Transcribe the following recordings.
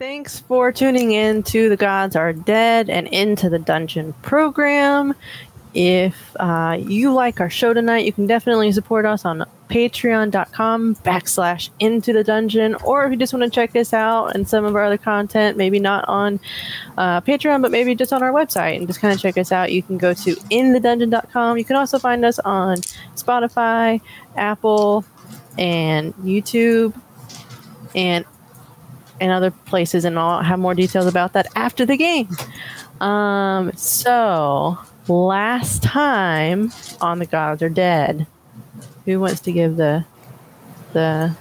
Thanks for tuning in to The Gods Are Dead and Into the Dungeon program. If uh, you like our show tonight, you can definitely support us on patreon.com backslash into the dungeon. Or if you just want to check us out and some of our other content, maybe not on uh, Patreon, but maybe just on our website and just kind of check us out, you can go to inthedungeon.com. You can also find us on Spotify, Apple, and YouTube and and other places and I'll have more details about that after the game. Um so last time on the gods are dead. Who wants to give the the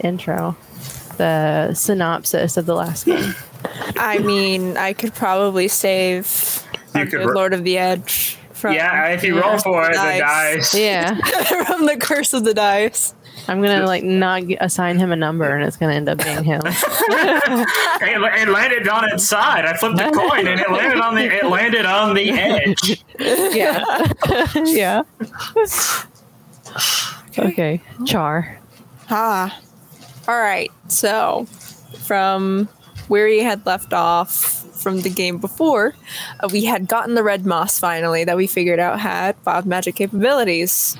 intro? The synopsis of the last game. I mean, I could probably save You could good ro- Lord of the Edge from Yeah, if you roll for it, the dice. Yeah. from the curse of the dice. I'm gonna like not assign him a number and it's gonna end up being him. It, it landed on its side. I flipped the coin and it landed on the it landed on the edge. yeah. yeah. Okay. Char. Ah. All right. So, from where he had left off from the game before, uh, we had gotten the red moss finally that we figured out had five magic capabilities.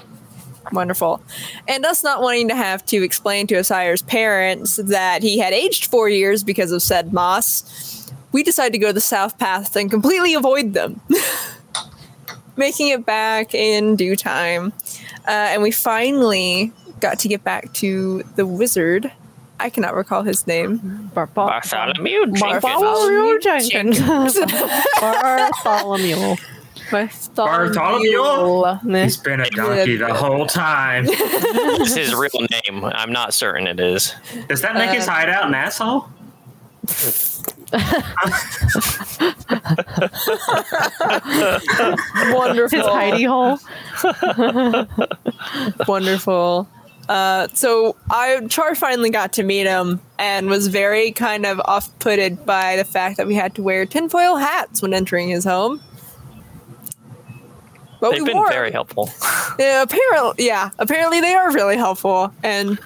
Wonderful. And us not wanting to have to explain to Osire's parents that he had aged four years because of said moss, we decided to go the south path and completely avoid them. Making it back in due time. Uh, and we finally got to get back to the wizard. I cannot recall his name. Bartholomew Jenkins. Bartholomew Jenkins. Bartholomew. Bartholomew? He's been a donkey the whole time. It's his real name. I'm not certain it is. Does that make his Uh, hideout an asshole? Wonderful. His hidey hole. Wonderful. Uh, so I Char finally got to meet him and was very kind of off-putted by the fact that we had to wear tinfoil hats when entering his home. But They've we been wore very helpful. Yeah, apparently, yeah, apparently they are really helpful, and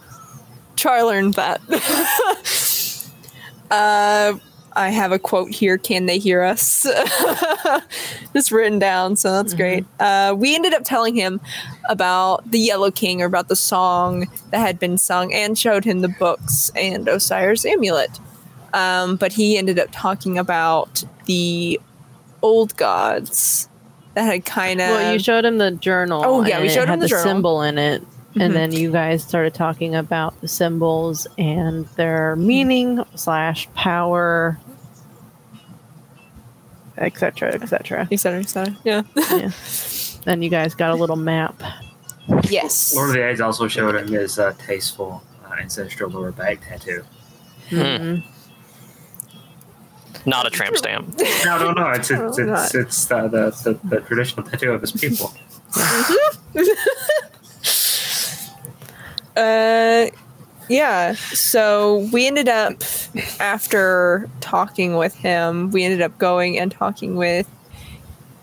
Char learned that. uh, I have a quote here. Can they hear us? Just written down, so that's great. Uh, we ended up telling him about the Yellow King or about the song that had been sung, and showed him the books and Osire's amulet. Um, but he ended up talking about the old gods that had kind of. Well, you showed him the journal. Oh, yeah, and we it showed him had the journal. symbol in it. Mhm. And then you guys started talking about the symbols and their meaning slash power, etc., etc. etc., cetera, et cetera. Yeah. yeah. Then you guys got a little map. yes. Lord of the Edge also showed him his uh, tasteful uh, ancestral lower back tattoo. Mhm. Not a tramp stamp. No, no, no. It's it's it's, it's uh, the, the the traditional tattoo of his people. Uh, yeah. So we ended up after talking with him, we ended up going and talking with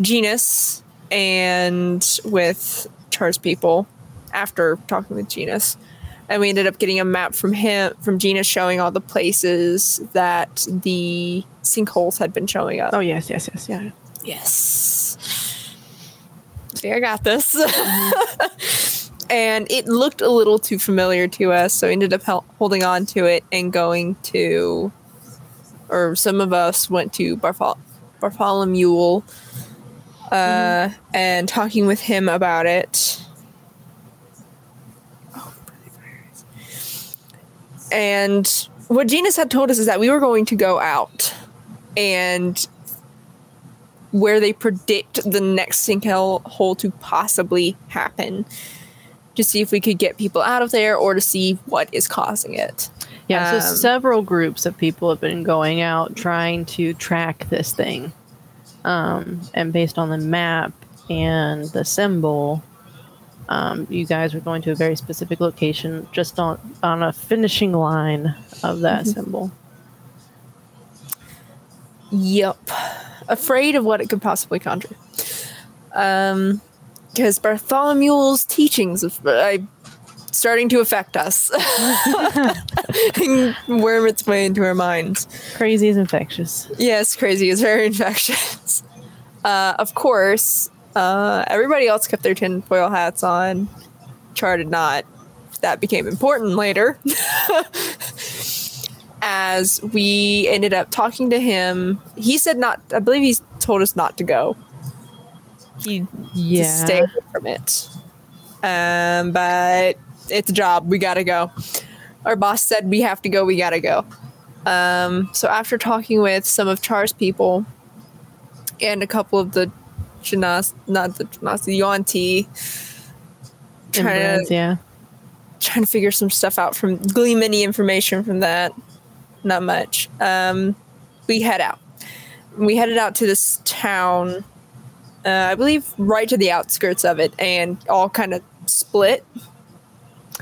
Genus and with Char's people after talking with Genus. And we ended up getting a map from him from Gina showing all the places that the sinkholes had been showing up. Oh yes, yes, yes, yeah. Yes. See, I got this. and it looked a little too familiar to us, so we ended up hel- holding on to it and going to, or some of us went to Barthol- Bartholomew uh, and talking with him about it. And what Genus had told us is that we were going to go out and where they predict the next sinkhole hole to possibly happen to see if we could get people out of there or to see what is causing it. Yeah, so Um, several groups of people have been going out trying to track this thing. Um, and based on the map and the symbol, um, you guys were going to a very specific location just on, on a finishing line of that Mm-hmm. symbol. Yep. Afraid of what it could possibly conjure. Um, because Bartholomew's teachings, are I starting to affect us. Worm its way into our minds. Crazy is infectious. Yes, crazy is very infectious. Uh, of course, uh, everybody else kept their tinfoil hats on. Char did not. That became important later. As we ended up talking to him, he said not, I believe he told us not to go. He Yeah. to stay away from it. Um, but it's a job. We gotta go. Our boss said we have to go. We gotta go. Um, so after talking with some of Char's people and a couple of the Janas, not the Janas, the Yuan-Ti, trying to yeah. trying to figure some stuff out from glean any information from that. Not much. Um, we head out. We headed out to this town, uh, I believe, right to the outskirts of it, and all kind of split.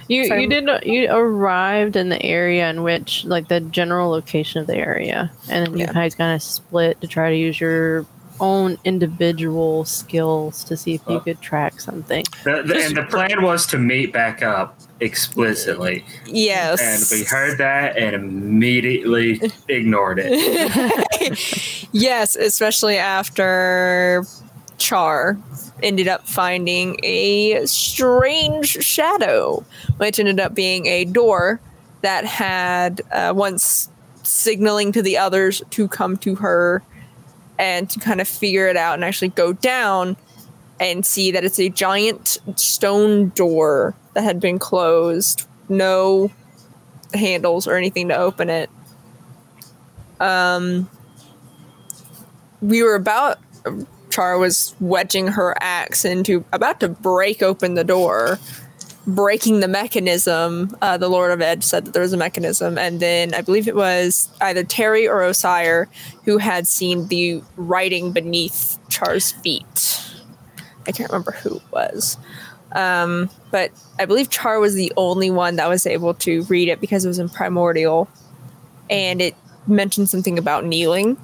You So- you did you arrived in the area in which like the general location of the area, and then you Yeah. guys kind of split to try to use your own individual skills to see if you could track something. The, the, and the plan was to meet back up explicitly, Yes. and we heard that and immediately ignored it. yes, especially after Char ended up finding a strange shadow, which ended up being a door that had uh, once signaling to the others to come to her and to kind of figure it out and actually go down and see that it's a giant stone door that had been closed, no handles or anything to open it. Um, we were about Char was wedging her axe into about to break open the door, breaking the mechanism. Uh, the Lord of Edge said that there was a mechanism, and then I believe it was either Terry or Osire who had seen the writing beneath Char's feet. I can't remember who it was. Um, but I believe Char was the only one that was able to read it because it was in primordial, and it mentioned something about kneeling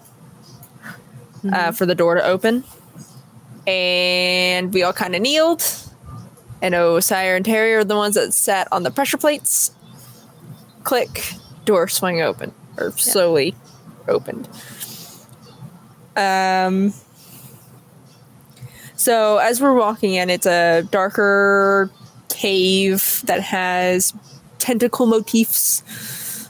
uh, for the door to open. And we all kind of kneeled. And Osire and Terry are the ones that sat on the pressure plates. Click, door swung open, or slowly opened. Um, so as we're walking in, it's a darker cave that has tentacle motifs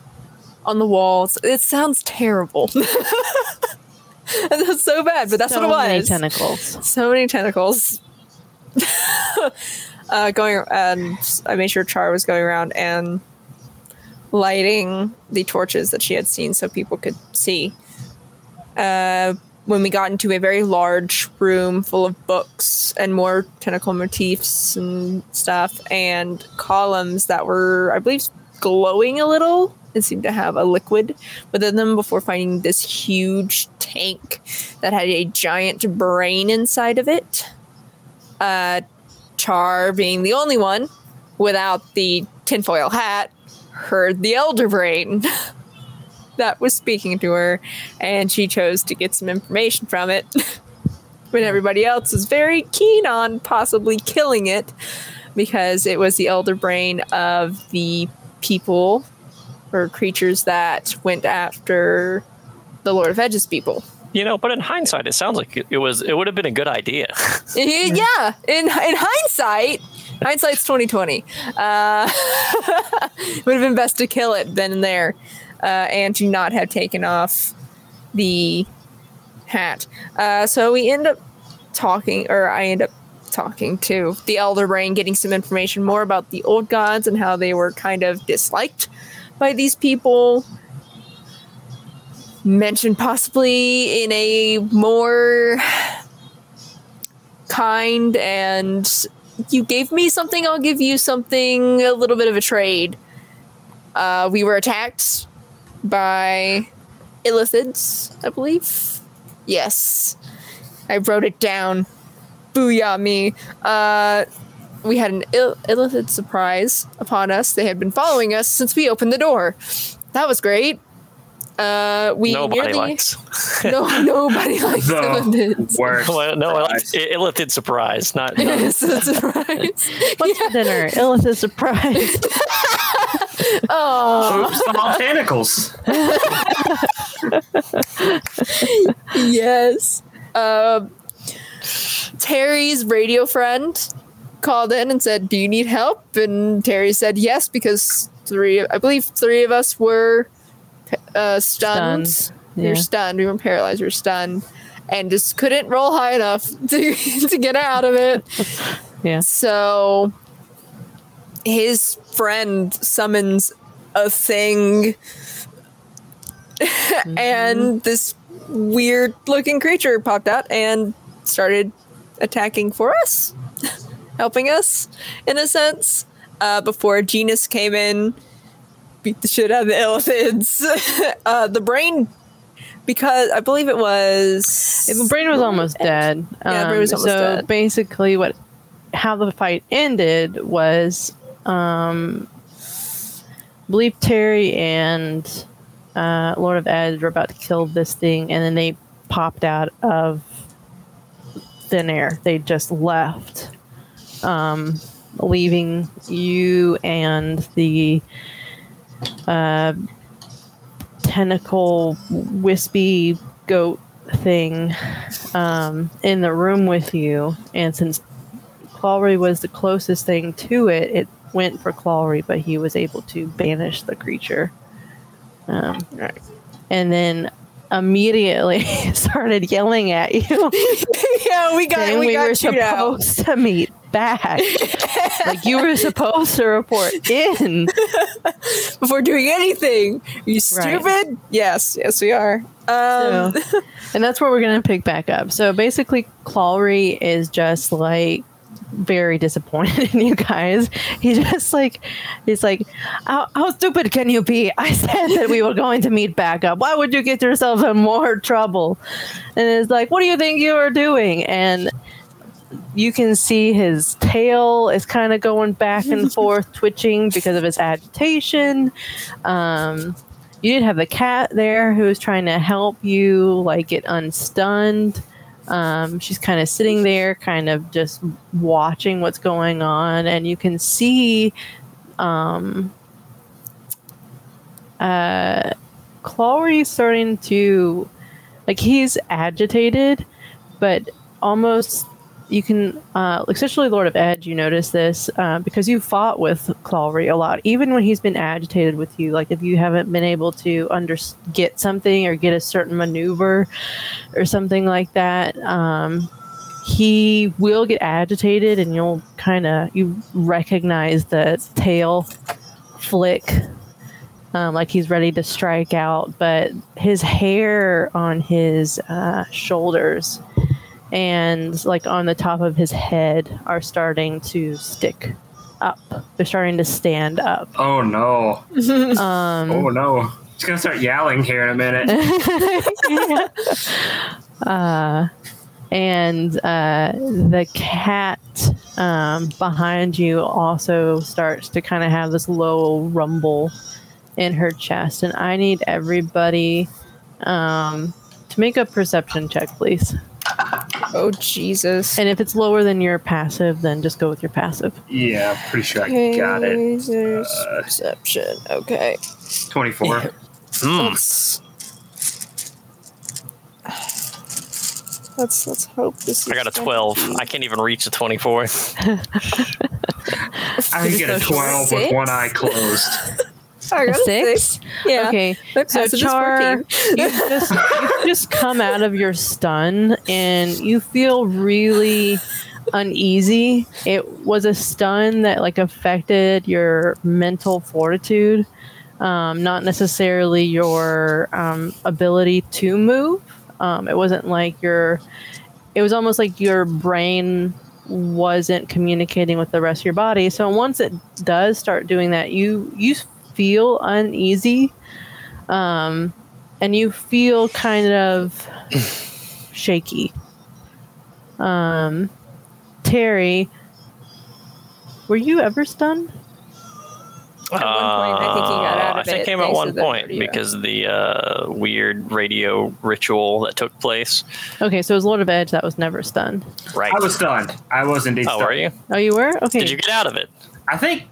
on the walls. It sounds terrible. That's so bad, but that's so what it was. So many tentacles. so many tentacles. uh, going and I made sure Char was going around and lighting the torches that she had seen so people could see. Uh, when we got into a very large room full of books and more tentacle motifs and stuff, and columns that were, I believe, glowing a little and seemed to have a liquid within them before finding this huge tank that had a giant brain inside of it. Uh, Char, being the only one without the tinfoil hat, heard the elder brain that was speaking to her, and she chose to get some information from it. when everybody else was very keen on possibly killing it because it was the elder brain of the people or creatures that went after the Lord of Edge's people. You know, but in hindsight, it sounds like it, was. It would have been a good idea. yeah, in in hindsight, hindsight's twenty twenty. Uh, would have been best to kill it then and there, uh, and to not have taken off the hat. Uh, so we end up talking, or I end up talking to the Elder Brain, getting some information more about the old gods and how they were kind of disliked by these people. Mentioned possibly in a more kind and you gave me something, I'll give you something, a little bit of a trade. Uh, we were attacked by illithids, I believe. Yes. I wrote it down. Booyah me. Uh, we had an Ill- illithid surprise upon us. They had been following us since we opened the door. That was great. Uh, we Nobody nearly likes. no nobody likes The illithids. worst. Well, no, I like Surprise. illithid surprise. Not, not Yes, it's a surprise. What's for dinner? Illicit surprise. Oh, Oops, the all tentacles. yes. Um, Terry's radio friend called in and said, "Do you need help?" And Terry said, "Yes," because three, I believe, three of us were uh, stunned. Stunned, We were yeah. stunned. We weren't paralyzed. Were stunned, and just couldn't roll high enough to to get out of it. Yeah. So his friend summons a thing and this weird looking creature popped out and started attacking for us, helping us in a sense. Uh, before Genus came in, beat the shit out of the illithids. uh, the brain, because I believe it was. The brain was almost dead. Yeah, brain was Um, almost so dead. basically, what how the fight ended was, um, I believe Terry and uh, Lord of Edge were about to kill this thing, and then they popped out of thin air. They just left, um, leaving you and the uh, tentacle wispy goat thing um, in the room with you. And since Clawry was the closest thing to it, it went for Clawry, but he was able to banish the creature. Um, Right. And then immediately started yelling at you, yeah, we got we, we, got were chewed out. supposed to meet back. like you were supposed to report in. before doing anything. Are you stupid? Yes, yes, we are. Um, So- and that's where we're going to pick back up. So basically, Clawry is just like very disappointed in you guys. He just like, he's like, how, how stupid can you be? I said that we were going to meet back up. Why would you get yourself in more trouble? And it's like, what do you think you are doing? And you can see his tail is kind of going back and forth, twitching because of his agitation. Um, you did have the cat there who was trying to help you, like get unstunned. Um, she's kind of sitting there, kind of just watching what's going on, and you can see um, uh, Clary starting to like he's agitated, but almost you can, uh, especially Lord of Edge, you notice this uh, because you fought with Clawry a lot. Even when he's been agitated with you, like if you haven't been able to under get something or get a certain maneuver or something like that, um, he will get agitated, and you'll kind of you recognize the tail flick um, like he's ready to strike out, but his hair on his uh, shoulders and like on the top of his head are starting to stick up. They're starting to stand up. Oh no. Um, Oh no. He's gonna start yelling here in a minute. uh, and uh, the cat um, behind you also starts to kind of have this low rumble in her chest. And I need everybody um, to make a perception check, please. Oh Jesus! And if it's lower than your passive, then just go with your passive. Yeah, pretty sure I got it. Uh, perception. Okay. 24. Hmm. Let's, let's let's hope this. I got a is 12. I can't even reach a 24. I can get a So 12 with one eye closed. A Six? Yeah. Okay. So Char, you just you just come out of your stun and you feel really uneasy. It was a stun that like affected your mental fortitude, um, not necessarily your um, ability to move. Um, it wasn't like your. It was almost like your brain wasn't communicating with the rest of your body. So once it does start doing that, you you feel uneasy, um, and you feel kind of shaky. Um, Terry, were you ever stunned? At one point, I think he got out Uh, of I think it came at one to the point radio. because of the uh, weird radio ritual that took place. Okay, so it was Lord of Edge that was never stunned. Right. I was stunned. I was indeed oh, stunned. were you? Oh, you were? Okay. Did you get out of it? I think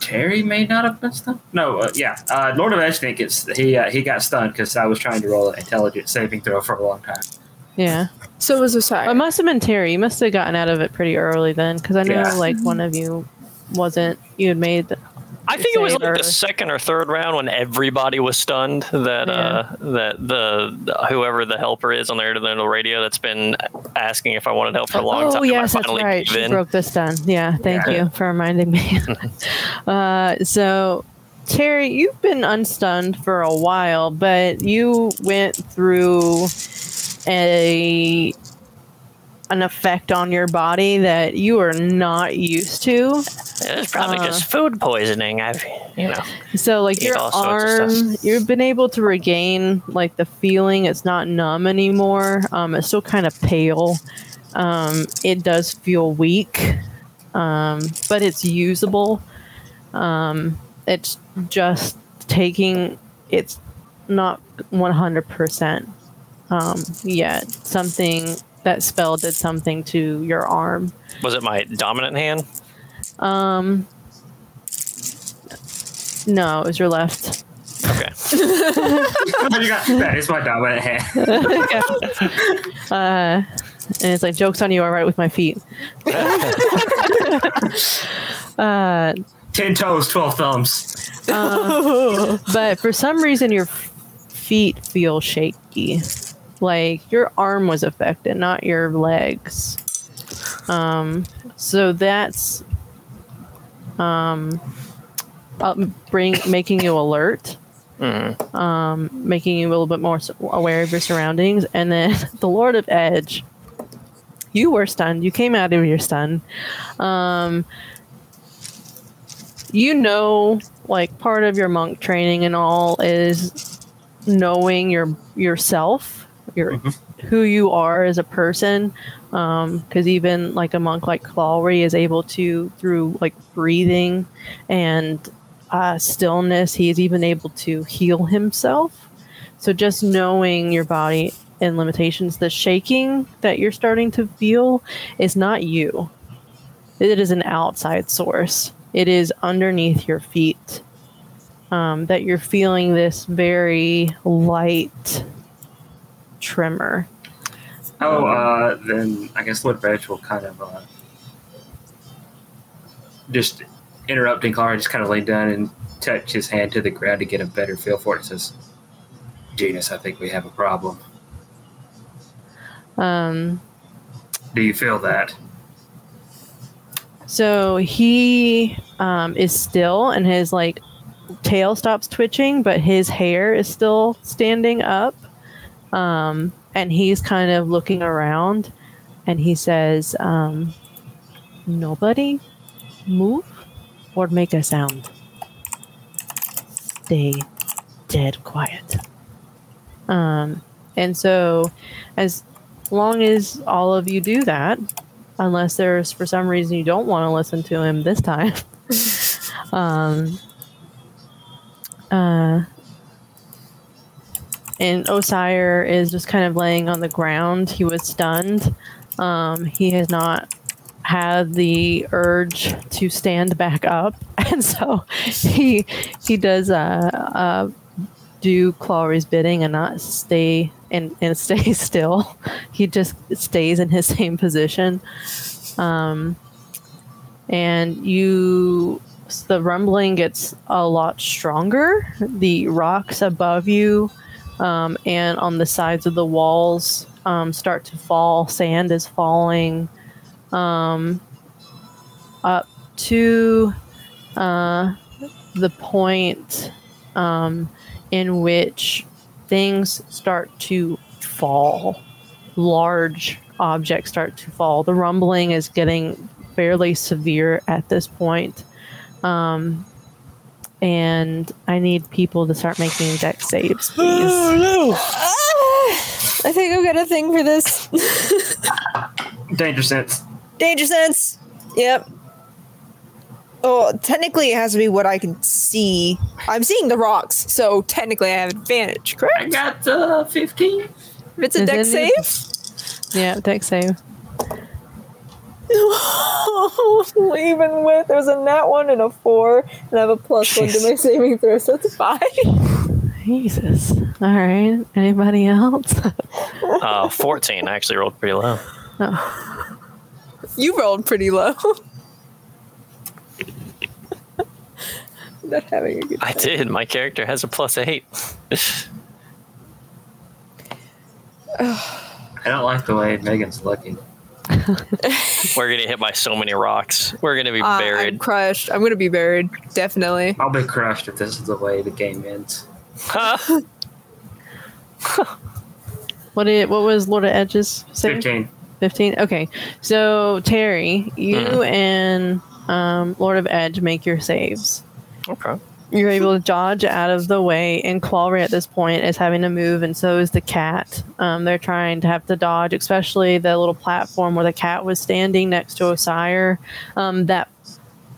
Terry may not have been stunned. No, uh, yeah, uh, Lord of Edge think it's he uh, he got stunned because I was trying to roll an intelligence saving throw for a long time. yeah. So it was Osiris. It must have been Terry. You must have gotten out of it pretty early then, because I know Yeah. like one of you wasn't. You had made. I think it was like the second or third round when everybody was stunned that uh, that the, the- whoever the helper is on the internet radio that's been asking if I wanted help for a long oh time. yes, that's right. She in. broke this down. Yeah, thank Yeah. you for reminding me. uh, so, Terry, you've been unstunned for a while, but you went through a an effect on your body that you are not used to. It's probably Uh, just food poisoning. I've you know. So like your arm, you've been able to regain like the feeling. It's not numb anymore. Um, it's still kind of pale. Um, it does feel weak, um, but it's usable. Um, it's just taking. It's not one hundred percent um, yet. Something that spell did something to your arm. Was it my dominant hand? Um, no, it was your left. Okay. you got, that is my dominant hand. Uh, and it's like jokes on you. I write with my feet. uh, Ten toes, twelve thumbs. but for some reason, your feet feel shaky. Like your arm was affected, not your legs. Um, so that's um, uh, bring making you alert. Mhm. um, making you a little bit more aware of your surroundings. And then the Lord of Edge, you were stunned. You came out of your stun. Um, you know, like part of your monk training and all is knowing your yourself, your who you are as a person. Because even like a monk like Clawry is able to through like breathing and uh, stillness, he is even able to heal himself. So just knowing your body and limitations, the shaking that you're starting to feel is not you. It is an outside source. It is underneath your feet. Um, that you're feeling this very light tremor. Oh, uh, then I guess Lord Edge will kind of uh, just interrupting Clawry, just kind of lay down and touch his hand to the ground to get a better feel for it. Says, "Genus, I think we have a problem. Um, Do you feel that?" So he um, is still, and his like tail stops twitching, but his hair is still standing up. Um, and he's kind of looking around, and he says, um, "Nobody move or make a sound. Stay dead quiet." Um, and so, as long as all of you do that, unless there's for some reason you don't want to listen to him this time. um, uh, and Osire is just kind of laying on the ground. He was stunned. Um, he has not had the urge to stand back up, and so he he does uh, uh, do Clary's bidding and not stay and, and stay still. He just stays in his same position. Um, and you, the rumbling gets a lot stronger. The rocks above you um, and on the sides of the walls um, start to fall. Sand is falling um, up to uh, the point um, in which things start to fall. Large objects start to fall. The rumbling is getting fairly severe at this point. Um, and I need people to start making dex saves, please. no! I think I've got a thing for this. Danger sense. Danger sense. Yep. Oh, technically, it has to be what I can see. I'm seeing the rocks, so technically, I have advantage. Correct? I got uh, 15. If it's a Is dex it- save, Yeah, dex save. even with there's a nat one and a four, and I have a plus one to my saving throw, so it's five. Jesus. All right. Anybody else? Uh, 14. I actually rolled pretty low. oh. You rolled pretty low. Not having a good I did. My character has a plus eight. I don't like the way Meghan's looking. We're gonna hit by so many rocks. We're gonna be Uh, I'm buried. crushed. I'm gonna be buried. Definitely. I'll be crushed if this is the way the game ends. What did what was Lord of Edge's save? 15. 15 okay so terry you Mhm. and um, lord of edge make your saves okay. You're able to dodge out of the way and Clawry at this point is having to move and so is the cat. Um, they're trying to have to dodge especially the little platform where the cat was standing next to osire um, that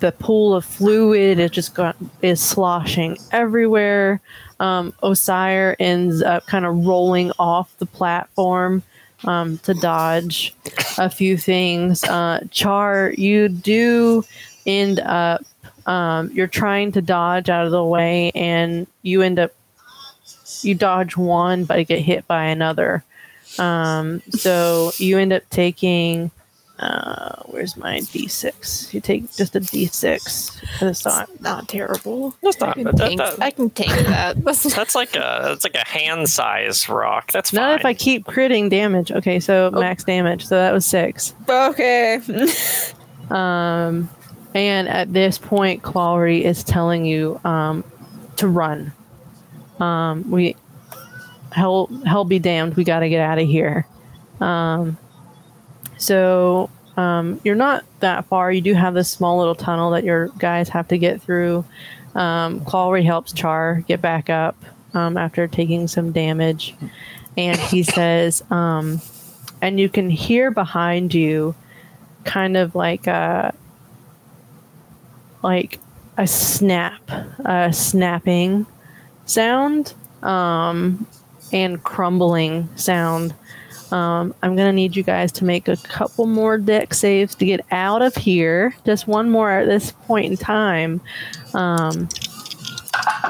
the pool of fluid is just got, is sloshing everywhere. Um, osire ends up kind of rolling off the platform um, to dodge a few things. Uh, char you do end up um, you're trying to dodge out of the way and you end up you dodge one but get hit by another um, so you end up taking uh, where's my d6 you take just a d6 it's not Not terrible. That's I not. can That, tank, that, I can tank that. That's that's like a that's like a hand size rock. That's not fine. if i keep critting damage okay so max damage so that was six okay. Um, and at this point, Clawry is telling you um, to run. Um, we hell hell be damned, we got to get out of here. Um, so um, you're not that far. You do have this small little tunnel that your guys have to get through. Um, helps Char get back up um, after taking some damage, and he says, um, and you can hear behind you kind of like a like a snap, a snapping sound, um, and crumbling sound. Um, I'm gonna need you guys to make a couple more dex saves to get out of here. Just one more at this point in time, um,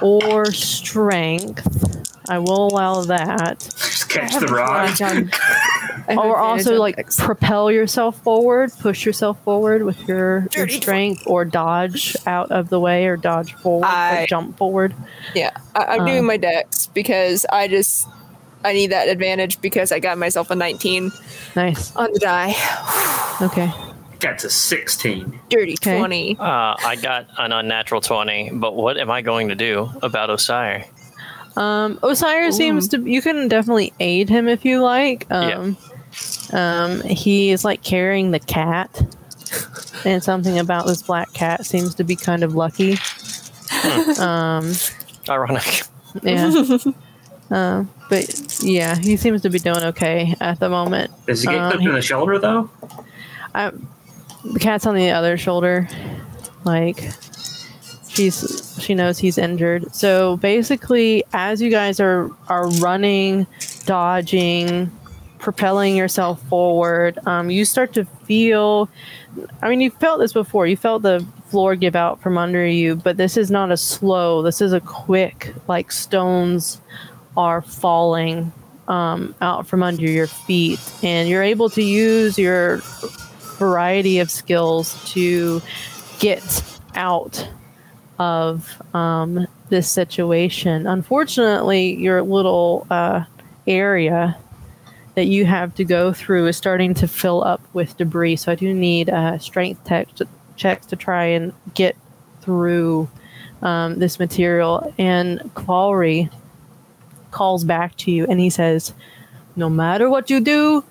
or strength. I will allow that catch the rock. or also like propel yourself forward, push yourself forward with your, your strength, or dodge out of the way, or dodge forward, I- or jump forward. yeah, I, I'm Um, doing my dex because I just I need that advantage because I got myself a 19 Nice. on the die. Okay. Got to 16. Dirty Okay. 20. uh, I got an unnatural twenty, but what am I going to do about Osire? Um, Osire seems to. You can definitely aid him if you like. Yeah. Um, um, he is like carrying the cat, and something about this black cat seems to be kind of lucky. um, Ironic. yeah. um, but yeah, he seems to be doing okay at the moment. Does he get Um, clipped in the shoulder, though? I, the cat's on the other shoulder. Like she's she knows he's injured. So basically, as you guys are are running, dodging, propelling yourself forward, um, you start to feel. I mean, you felt this before. You felt the floor give out from under you, but this is not a slow. This is a quick, like stones are falling um, out from under your feet, and you're able to use your variety of skills to get out of um, this situation. Unfortunately, your little uh, area that you have to go through is starting to fill up with debris. So I do need uh, strength to, checks to try and get through um, this material. And Clawry calls back to you and he says, No matter what you do,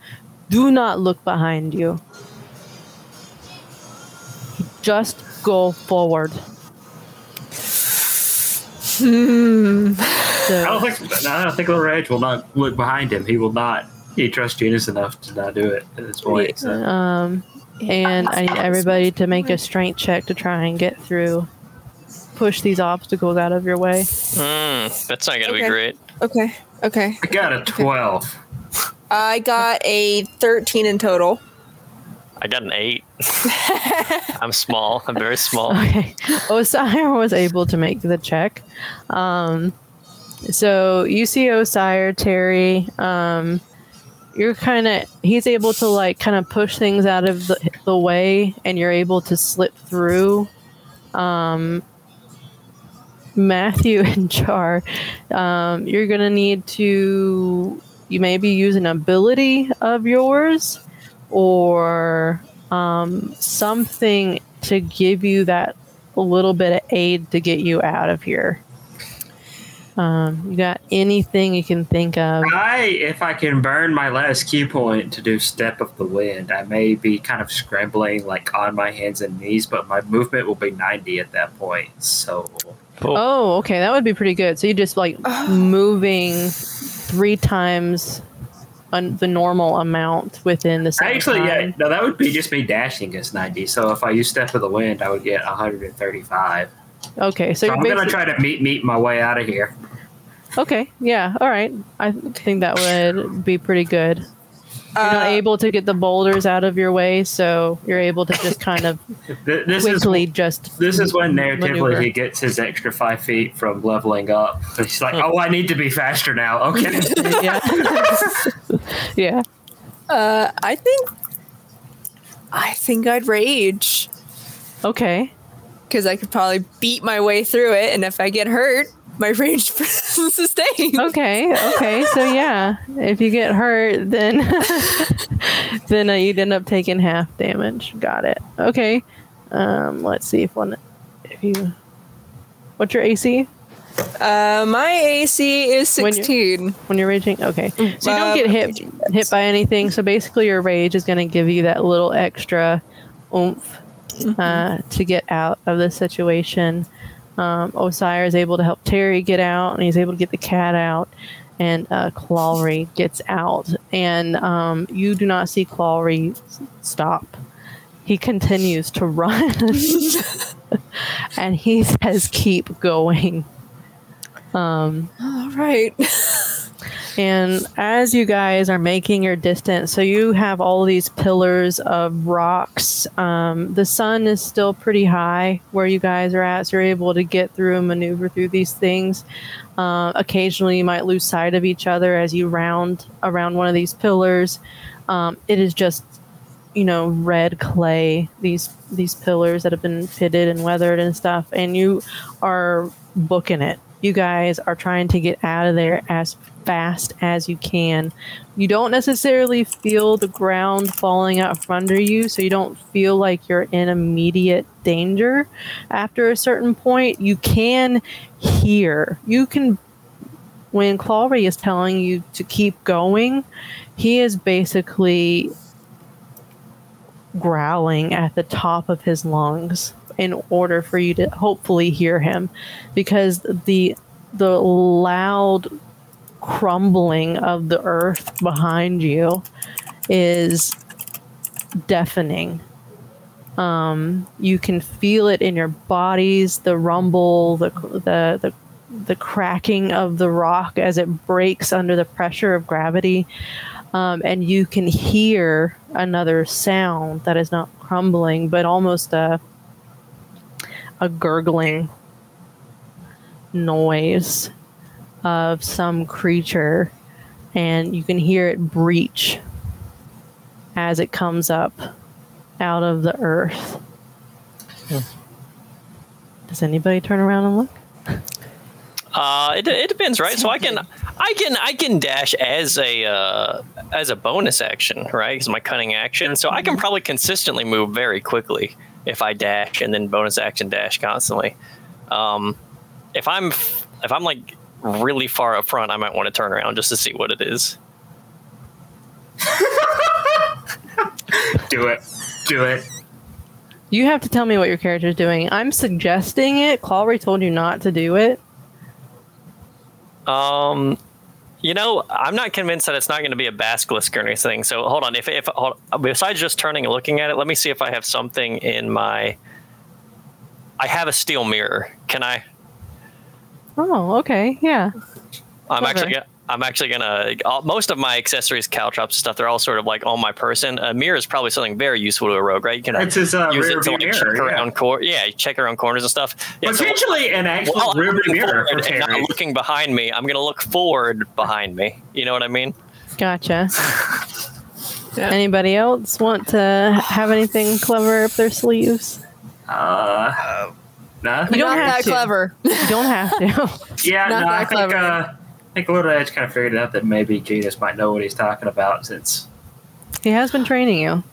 do not look behind you. Just go forward. Hmm. So- I don't think I don't think Little Edge will not look behind him. He will not. He trusts Genus enough to not do it at this point. So. Um, and I need everybody to make a strength check to try and get through, push these obstacles out of your way. Mm, that's not gonna be great. Okay. Okay. I got a 12. I got a 13 in total. I got an eight. I'm small. I'm very small. Okay. Osire was able to make the check. Um, so you see Osire, Terry. Um, you're kind of, he's able to like kind of push things out of the, the way and you're able to slip through. Um, Matthew and Char, um, you're going to need to, you maybe use an ability of yours or um, something to give you that little bit of aid to get you out of here. Um, you got anything you can think of? I, if I can burn my last ki point to do Step of the Wind, I may be kind of scrambling like on my hands and knees, but my movement will be 90 at that point. So Cool. Oh, okay, that would be pretty good. So you're just like moving three times un- the normal amount within the same actually, yeah, no, that would be just me dashing as 90. So if I use Step of the Wind, I would get 135. Okay, so, So, I'm going to try to meet meet my way out of here. Okay, yeah, all right. I think that would be pretty good. You're not Uh, able to get the boulders out of your way, so you're able to just kind of Th- This is quickly just. This is when narratively maneuver. he gets his extra five feet from leveling up. He's like, "Oh, I need to be faster now." Okay, yeah. yeah. uh, I think. I think I'd rage Okay. because I could probably beat my way through it, and if I get hurt, my rage sustains. Okay. Okay. So yeah, if you get hurt, then then uh, you'd end up taking half damage. Got it. Okay. Um, let's see if one if you. What's your AC Uh, my AC is When you- 16. when you're raging? Okay. So you don't get hit hit by anything. So basically, your rage is going to give you that little extra oomph uh, to get out of the situation. Um, Osire is able to help Terry get out, and he's able to get the cat out, and uh, Clawry gets out. And um, you do not see Clawry stop. He continues to run, and he says, "Keep going." Um, All right. and as you guys are making your distance, so you have all these pillars of rocks. Um, the sun is still pretty high where you guys are at, so you're able to get through and maneuver through these things. Uh, occasionally, you might lose sight of each other as you round around one of these pillars. Um, it is just, you know, red clay. These these pillars that have been pitted and weathered and stuff, and you are booking it. You guys are trying to get out of there as fast as you can. You don't necessarily feel the ground falling out from under you, so you don't feel like you're in immediate danger. After a certain point, you can hear. You can when Clary is telling you to keep going, he is basically growling at the top of his lungs in order for you to hopefully hear him because the the loud crumbling of the earth behind you is deafening. Um, you can feel it in your bodies the rumble the, the the the cracking of the rock as it breaks under the pressure of gravity. Um, and you can hear another sound that is not crumbling but almost a a gurgling noise of some creature and you can hear it breach as it comes up out of the earth. Does anybody turn around and look? Uh, it, it depends, right? So I can, I can, I can dash as a uh, as a bonus action, right? Because my cunning action, so I can probably consistently move very quickly if I dash and then bonus action dash constantly. Um, if I'm if I'm like really far up front, I might want to turn around just to see what it is. do it, do it. You have to tell me what your character is doing. I'm suggesting it. Clary told you not to do it. Um, You know, I'm not convinced that it's not going to be a basilisk or anything. So hold on. If if hold, besides just turning and looking at it, let me see if I have something in my. I have a steel mirror. Can I? Oh, okay. Yeah. I'm Clever. actually go- I'm actually gonna all, most of my accessories, caltrops, and stuff. They're all sort of like on my person. A mirror is probably something very useful to a rogue, right? You can It's his uh, use it to like mirror. check yeah. around cor- yeah, check around corners and stuff. Yeah, so Potentially an actual while I'm rear mirror for and not looking behind me, I'm gonna look forward behind me. You know what I mean? Gotcha. Yeah. Anybody else want to have anything clever up their sleeves? Uh, no. You don't Not have that to. clever. You don't have to. Yeah, Not no, I that think clever. uh, I think Little Edge kind of figured out that maybe Genus might know what he's talking about since he has been training you.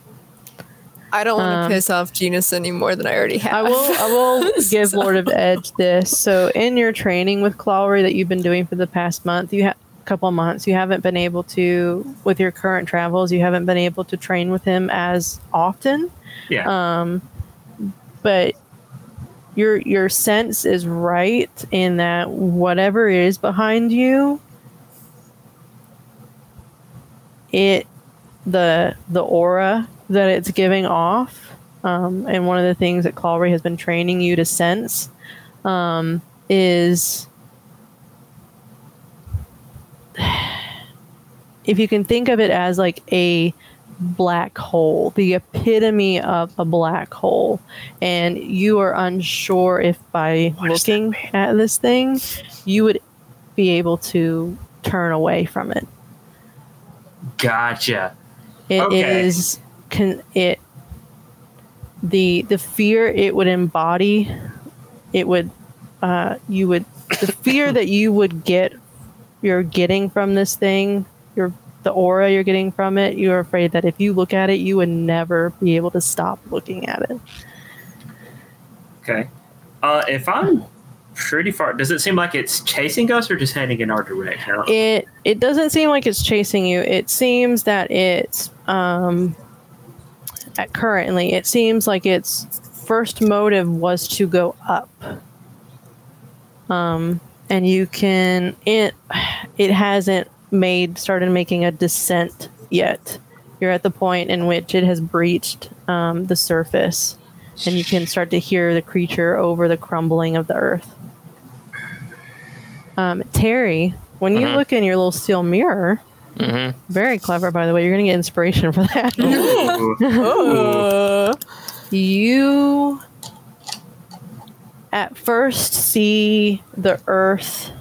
I don't want to Um, piss off Genus any more than I already have. I will. I will give Lord of Edge this. So, in your training with Clawry that you've been doing for the past month, you have a couple of months, you haven't been able to, with your current travels, you haven't been able to train with him as often. yeah. Um, but your your sense is right in that whatever is behind you, it the the aura that it's giving off, um, and one of the things that Clawry has been training you to sense um, is if you can think of it as like a black hole, the epitome of a black hole, and you are unsure if by What looking at this thing, you would be able to turn away from it. Gotcha. It is Okay. can it the the fear it would embody it would uh you would the fear that you would get you're getting from this thing your the aura you're getting from it you're afraid that if you look at it you would never be able to stop looking at it Okay. Uh, if I'm pretty far, does it seem like it's chasing us or just heading in our direction? It it doesn't seem like it's chasing you it seems that it's um at currently it seems like its first motive was to go up um and you can it it hasn't made started making a descent yet you're at the point in which it has breached um, the surface and you can start to hear the creature over the crumbling of the earth um, terry when you Mhm. look in your little steel mirror Mm-hmm. very clever, by the way. You're going to get inspiration for that. Ooh. You at first see the earth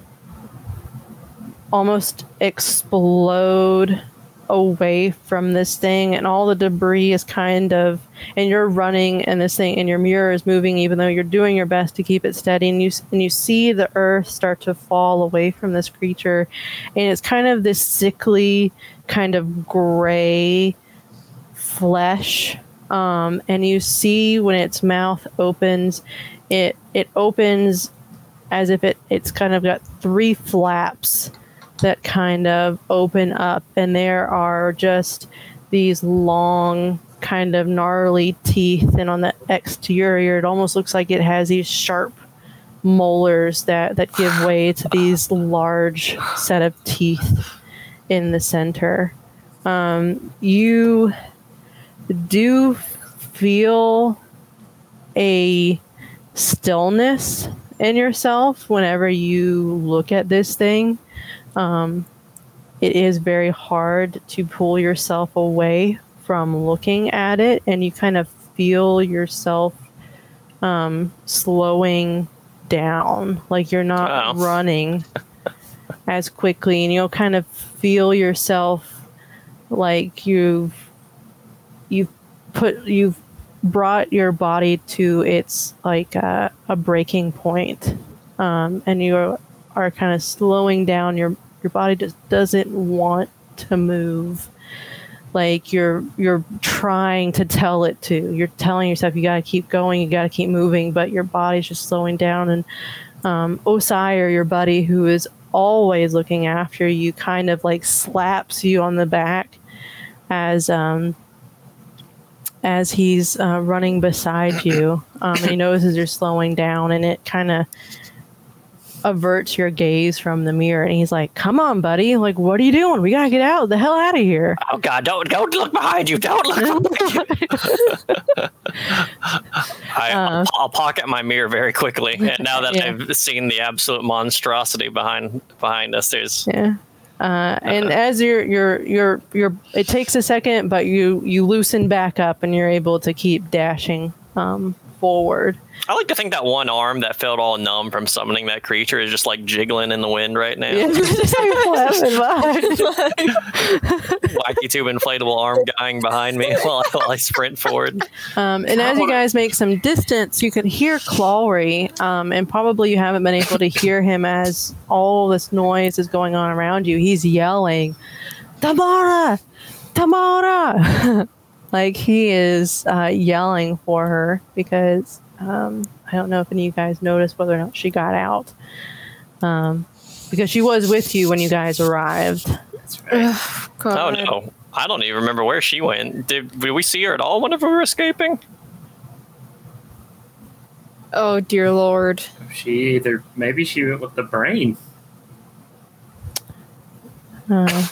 almost explode away from this thing and all the debris is kind of and you're running and this thing and your mirror is moving even though you're doing your best to keep it steady and you and you see the earth start to fall away from this creature and it's kind of this sickly kind of gray flesh um, and you see when its mouth opens it it opens as if it it's kind of got three flaps that kind of open up and there are just these long kind of gnarly teeth and on the exterior it almost looks like it has these sharp molars that that give way to these large set of teeth in the center um, you do feel a stillness in yourself whenever you look at this thing. Um, it is very hard to pull yourself away from looking at it, and you kind of feel yourself um, slowing down, like you're not Oh. running as quickly, and you'll kind of feel yourself like you've you've put you've brought your body to its like uh, a breaking point um, and you are, are kind of slowing down your your body just doesn't want to move like you're you're trying to tell it to you're telling yourself you got to keep going you got to keep moving but your body's just slowing down and um, or your buddy who is always looking after you kind of like slaps you on the back as um, as he's uh, running beside you. Um, and he notices you're slowing down, and it kind of averts your gaze from the mirror and he's like, "Come on, buddy! Like, what are you doing? We gotta get out the hell out of here." Oh God! Don't don't look behind you! Don't look behind you! I, Uh. I'll, I'll pocket my mirror very quickly, and now that Yeah. I've seen the absolute monstrosity behind behind us, there's Yeah. Uh, and as you're you're you're you're it takes a second, but you you loosen back up and you're able to keep dashing um, forward. I like to think that one arm that felt all numb from summoning that creature is just like jiggling in the wind right now. Yeah, just like flapping by. Wacky tube inflatable arm guying behind me while, while I sprint forward. Um, and as you guys make some distance, you can hear Clawry, um, and probably you haven't been able to hear him as all this noise is going on around you. He's yelling, Tamara! Tamara! Like he is uh, yelling for her because um, I don't know if any of you guys noticed whether or not she got out. Um, because she was with you when you guys arrived. Right. Oh no. I don't even remember where she went. Did, did we see her at all whenever we were escaping? Oh dear lord. She either maybe she went with the brain. Uh,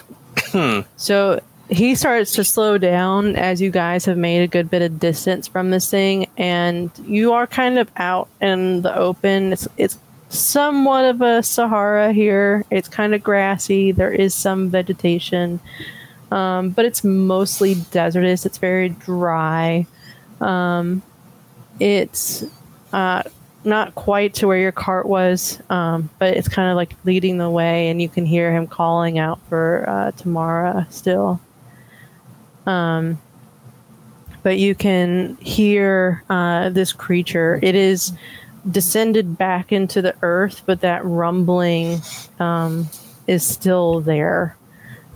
Hmm. So he starts to slow down as you guys have made a good bit of distance from this thing, and you are kind of out in the open. It's it's somewhat of a Sahara here. It's kind of grassy. There is some vegetation, um, but it's mostly desertous. It's very dry. Um, it's uh, not quite to where your cart was, um, but it's kind of like leading the way, and you can hear him calling out for uh, Tamara still. Um, but you can hear uh, this creature. It is descended back into the earth, but that rumbling um, is still there.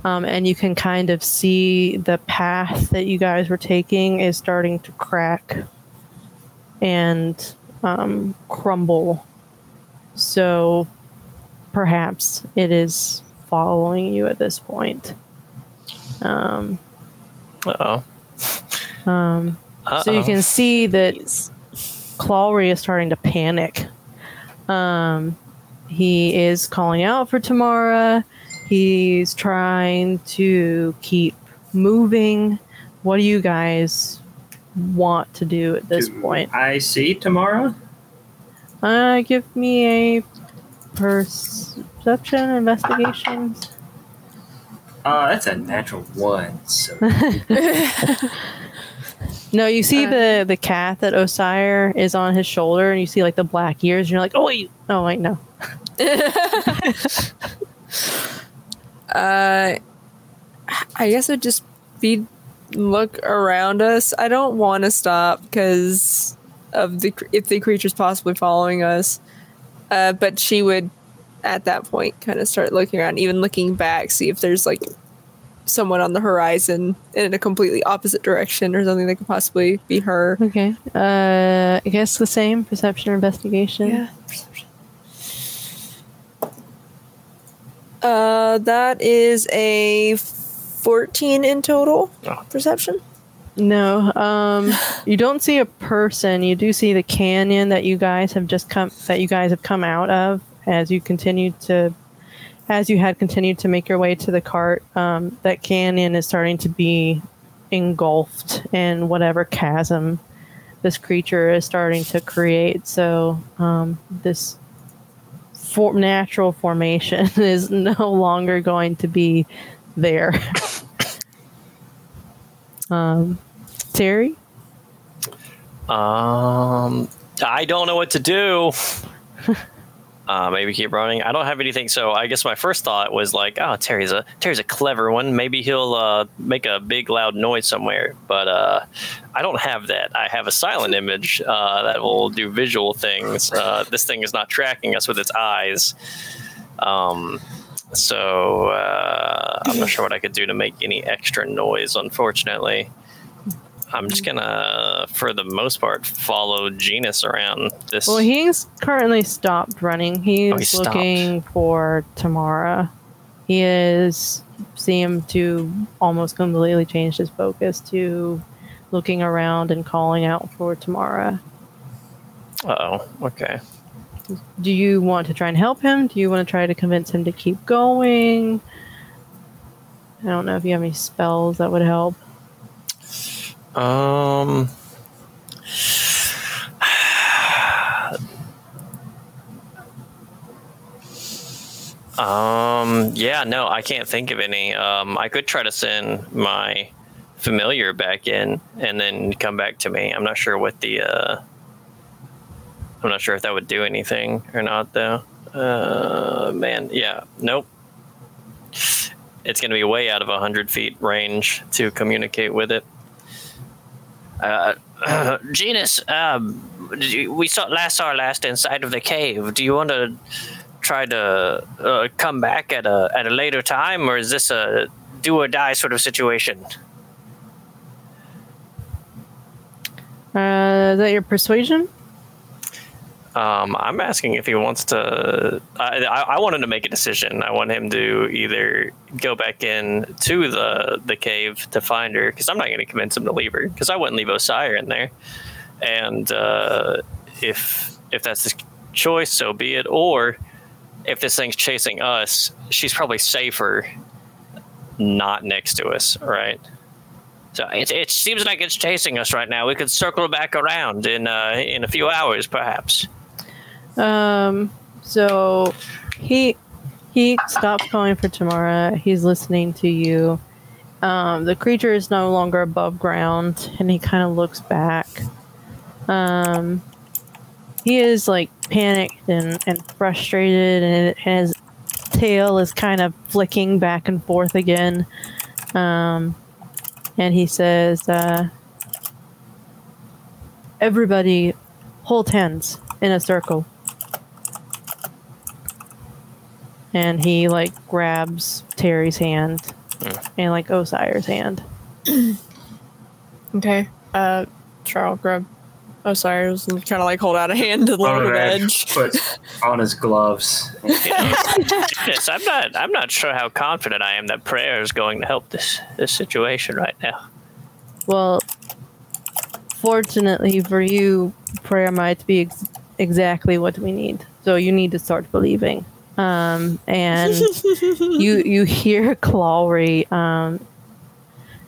Um, and you can kind of see the path that you guys were taking is starting to crack and um, crumble. So perhaps it is following you at this point. Um, oh. um, so you can see that Clawry is starting to panic. Um, he is calling out for Tamara. He's trying to keep moving. What do you guys want to do at this Do point? I see Tamara. Uh, give me a perception investigation. Uh, that's a natural one. So No, you see Uh, the the cat that Osire is on his shoulder, and you see like the black ears. And you're like, oh wait, oh wait, no. Uh, I guess it'd just be look around us. I don't want to stop because of the if the creature's possibly following us. Uh, but she would, at that point, kind of start looking around, even looking back, see if there's like someone on the horizon in a completely opposite direction or something that could possibly be her. Okay. Uh, I guess the same perception or investigation. perception. Uh, that is a 14 in total Oh. perception. No, um, you don't see a person. You do see the canyon that you guys have just come that you guys have come out of as you continue to, as you had continued to make your way to the cart. Um, that canyon is starting to be engulfed in whatever chasm this creature is starting to create. So um, this for- natural formation is no longer going to be there. um, Terry. Um, I don't know what to do. Uh, maybe keep running. I don't have anything. So I guess my first thought was like, oh, Terry's a Terry's a clever one. Maybe he'll uh, make a big loud noise somewhere. But uh, I don't have that. I have a silent image uh, that will do visual things. Uh, this thing is not tracking us with its eyes. Um, so uh, I'm not sure what I could do to make any extra noise. Unfortunately. I'm just gonna, for the most part, follow Genus around this. Well, he's currently stopped running. He's Oh, stopped. looking for Tamara. He is seemed to almost completely change his focus to looking around and calling out for Tamara. oh, okay. do you want to try and help him? Do you want to try to convince him to keep going? I don't know if you have any spells that would help. Um. Um. Yeah. No, I can't think of any. Um. I could try to send my familiar back in and then come back to me. I'm not sure what the. Uh, I'm not sure if that would do anything or not, though. Uh. Man. Yeah. Nope. It's going to be way out of a hundred feet range to communicate with it. Uh, Genus, um, we saw last saw last inside of the cave. Do you want to try to uh, come back at a at a later time, or is this a do or die sort of situation? Uh, is that your persuasion? Um, I'm asking if he wants to. I, I, want him to make a decision. I want him to either go back in to the the cave to find her, because I'm not going to convince him to leave her, because I wouldn't leave Osire in there. And uh, if if that's his choice, so be it. Or if this thing's chasing us, she's probably safer not next to us, right? So it, it seems like it's chasing us right now. We could circle back around in uh, in a few hours, perhaps. Um, so he he stops calling for Tamara. He's listening to you. Um, the creature is no longer above ground, and he kind of looks back. Um, he is like panicked and, and frustrated, and his tail is kind of flicking back and forth again. Um, and he says, uh, "Everybody, hold hands in a circle." And he like grabs Terry's hand and like Osire's hand. Okay. Uh, Charles grab Osire's and kind of like hold out a hand to the little man. edge. Puts on his gloves. yes, I'm not. I'm not sure how confident I am that prayer is going to help this this situation right now. Well, fortunately for you, prayer might be ex- exactly what we need. So you need to start believing. Um, and you you hear Clawry, um,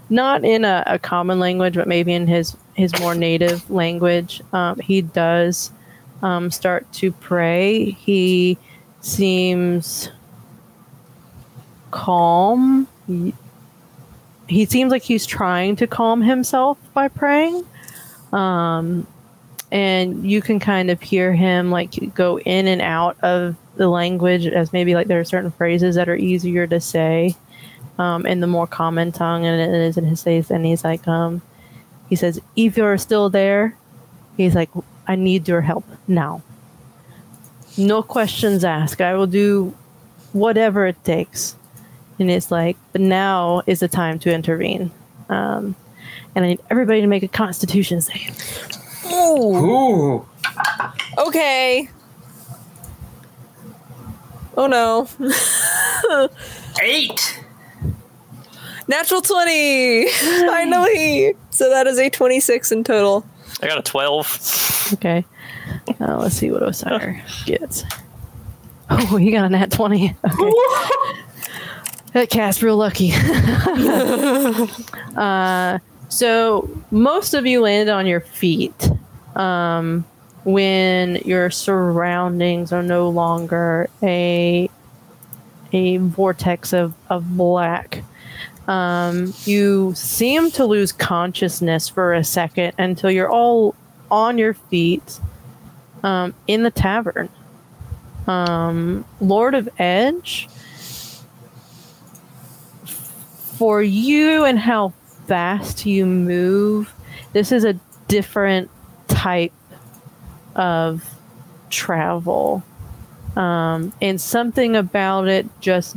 not in a, a common language, but maybe in his his more native language. Um, he does um, start to pray. He seems calm. He, seems like he's trying to calm himself by praying. Um, and you can kind of hear him like go in and out of the language as maybe like there are certain phrases that are easier to say um, in the more common tongue and it is in his face. And he's like, um, he says, if you're still there, he's like, I need your help now. No questions asked. I will do whatever it takes. And it's like, but now is the time to intervene. Um, and I need everybody to make a constitution save. Ooh. Ooh. Okay. Oh no. Eight. Natural 20! Finally! So that is a 26 in total. I got a twelve. Okay. Uh, let's see what Osire gets. Oh, he got a nat 20. Okay. that cast real lucky. uh, so most of you landed on your feet um, when your surroundings are no longer a a vortex of, of black. Um, you seem to lose consciousness for a second until you're all on your feet um, in the tavern. Um, Lord of Edge, for you and how fast you move, this is a different type of travel. Um, and something about it just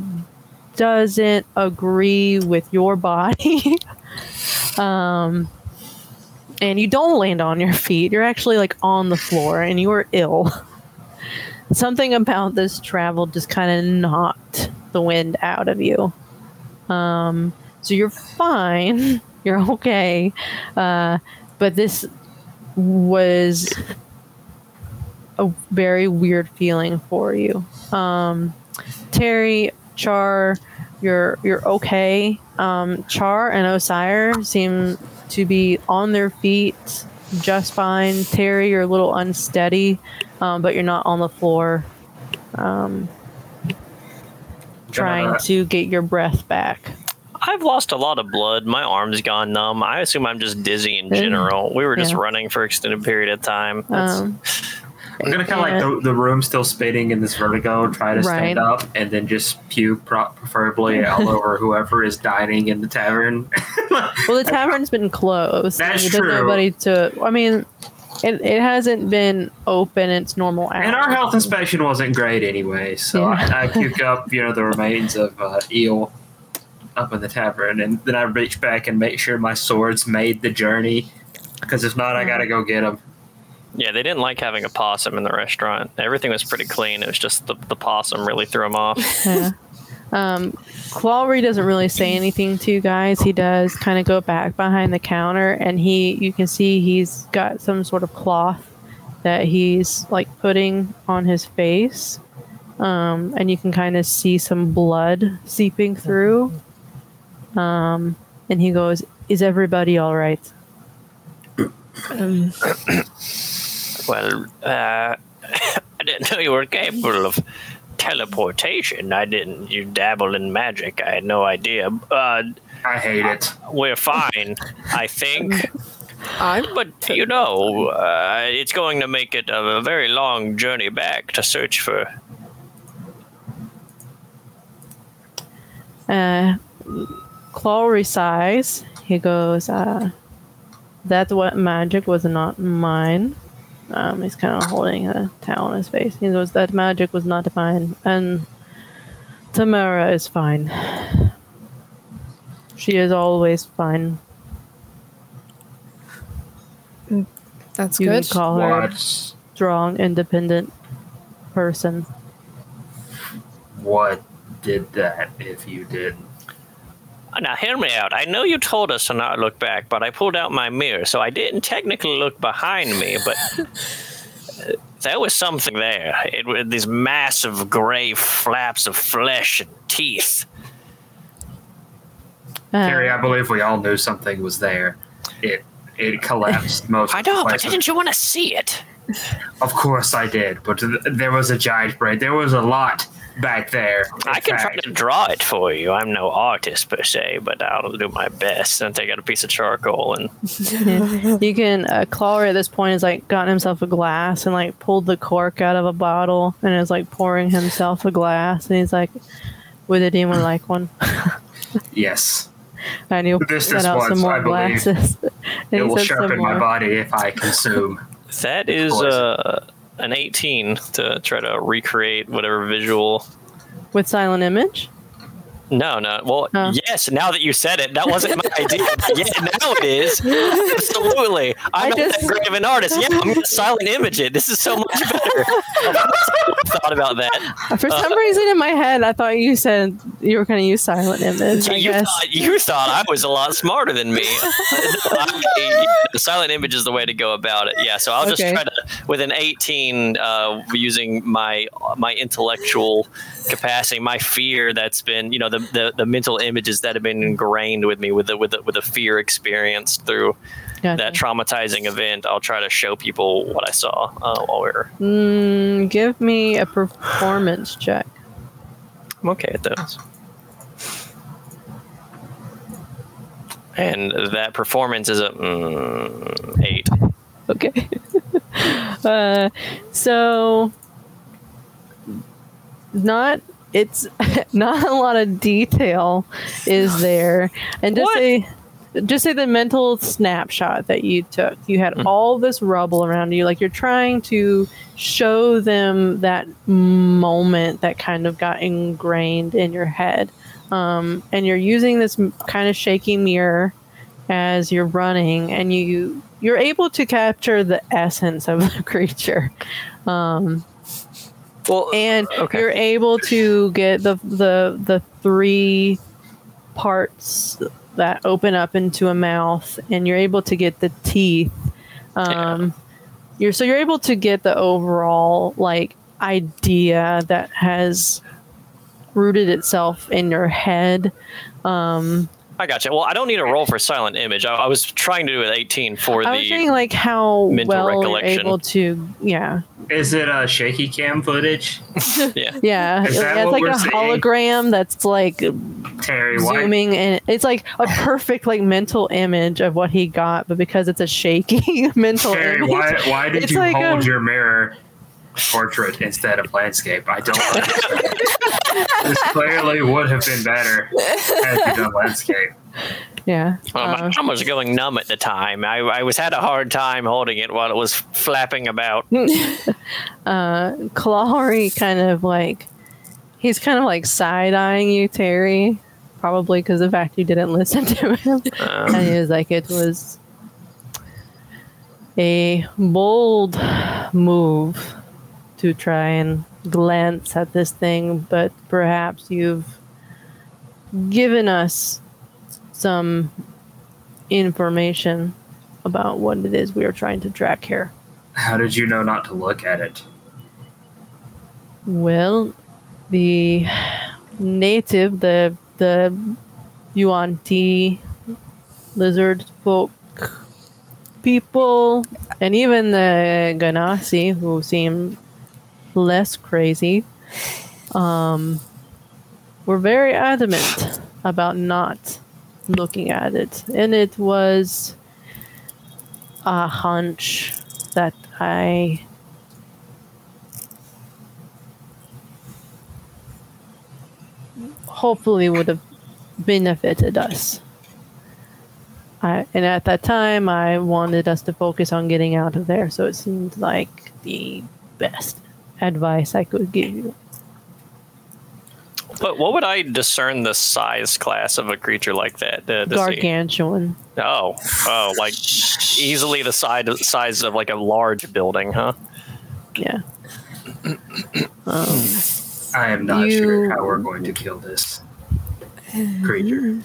doesn't agree with your body. um, and you don't land on your feet. You're actually like on the floor and you are ill. Something about this travel just kind of knocked the wind out of you. Um, so you're fine. You're okay. Uh, but this was a very weird feeling for you. Um, Terry, Char, you're you're okay. Um, Char and Osire seem to be on their feet just fine. Terry, you're a little unsteady, um, but you're not on the floor. Um, trying Gonna- get your breath back. I've lost a lot of blood. My arm's gone numb. I assume I'm just dizzy in general. We were just Yeah. running for extended period of time. I'm gonna kind of like the, the room still spinning in this vertigo, try to stand Right. up, and then just puke, preferably all over whoever is dining in the tavern. well, the tavern's been closed. That's There's true. nobody to. I mean, it, it hasn't been open its normal hours. and our health inspection wasn't great anyway, so Yeah. I, I puke up, you know, the remains of uh, eel up in the tavern, and then I reach back and make sure my swords made the journey, because if not, I gotta go get them. Yeah, they didn't like having a possum in the restaurant. Everything was pretty clean. It was just the, the possum really threw them off. Yeah. Um, Clawry doesn't really say anything to you guys. He does kind of go back behind the counter, and he, you can see he's got some sort of cloth that he's like putting on his face, um, and you can kind of see some blood seeping through. Um, and he goes, "Is everybody all right?" Um, Well, uh, I didn't know you were capable of teleportation. I didn't. You dabble in magic. I had no idea. Uh, I hate it. we're fine, I think. I'm But you know, uh, it's going to make it a, a very long journey back to search for. Uh, Clawry sighs. He goes, uh, "That what magic was not mine." Um, he's kind of holding a towel on his face. He knows "That magic was not mine, and Tamara is fine. She is always fine. that's You good. can call her a What? strong, independent person." What did that? If you did, Now, hear me out. I know you told us to not look back, but I pulled out my mirror, so I didn't technically look behind me, but uh, there was something there. It was these massive gray flaps of flesh and teeth. Uh, Terry, I believe we all knew something was there. It it collapsed most. I know, but didn't you want to see it? Of course I did, but th- there was a giant brain. There was a lot back there. I can try to draw it for you. I'm no artist per se, but I'll do my best and take out a piece of charcoal and You can uh, Clawry at this point has like gotten himself a glass and like pulled the cork out of a bottle and is like pouring himself a glass and he's like, "Would anyone like one?" Yes, And he'll This get is out what some more I believe. glasses. it will sharpen my more. body if I consume. That is Poison. uh, an 18 to try to recreate whatever visual. with silent image. No, no. Well, Huh. yes. Now that you said it, that wasn't my idea. But yeah, now it is. Absolutely. I'm I not just- that great of an artist. Yeah, I'm gonna silent image it. This is so much better. I thought about that. For some reason in my head, I thought you said you were going to use silent image. You thought you thought I was a lot smarter than me. I- the silent image is the way to go about it. Yeah. So I'll just Okay. try to, with an 18, uh, using my my intellectual capacity, my fear that's been, you know, the, the, the mental images that have been ingrained with me with the with the, with the fear experienced through Gotcha. that traumatizing event. I'll try to show people what I saw uh, while we were. Mm, give me a performance check. I'm okay at those. And that performance is a mm, eight. Okay. uh, so not it's not a lot of detail is there, and just What? say just say the mental snapshot that you took. You had Mhm. all this rubble around you, like you're trying to show them that moment that kind of got ingrained in your head. Um, and you're using this kind of shaky mirror as you're running and you you're able to capture the essence of the creature um, Well, and Okay. you're able to get the the the three parts that open up into a mouth and you're able to get the teeth um, you're so you're able to get the overall like idea that has rooted itself in your head. Um, I got you. Well, I don't need a roll for silent image. I, I was trying to do it 18 for the I was the. saying like how mental well you're able to, yeah, Is it a shaky cam footage? yeah. yeah. Is that it's what like we're a seeing? hologram that's like Terry, why? zooming, and it's like a perfect like mental image of what he got, but because it's a shaky mental Terry, image, why, why did you like hold a- your mirror portrait instead of landscape? I don't like This clearly would have been better had you done landscape. yeah. Well, my Uh, arm was going numb at the time. I, I was had a hard time holding it while it was flapping about. uh, Clawry kind of like he's kind of like side eyeing you, Terry, probably because the fact you didn't listen to him. Um, and he was like, it was a bold move to try and glance at this thing, but perhaps you've given us some information about what it is we are trying to track here. How did you know not to look at it? Well, the native, the the Yuan Ti lizard folk people, and even the Ganassi, who seem less crazy, um, were very adamant about not looking at it, and it was a hunch that I hopefully would have benefited us. I, and at that time, I wanted us to focus on getting out of there, so it seemed like the best advice I could give you. but what would I discern the size class of a creature like that? To, to see? Gargantuan. Oh, oh, like easily the size size of like a large building, huh? Yeah. Um, I am not You- sure how we're going to kill this creature.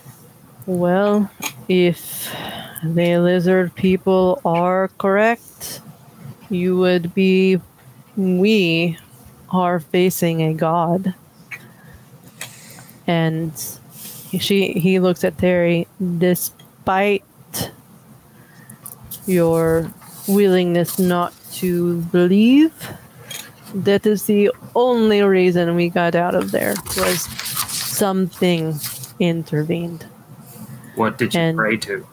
well, if the lizard people are correct, you would be. We are facing a god. And she he looks at Terry despite your willingness not to believe that is the only reason we got out of there was something intervened What did you And- pray to?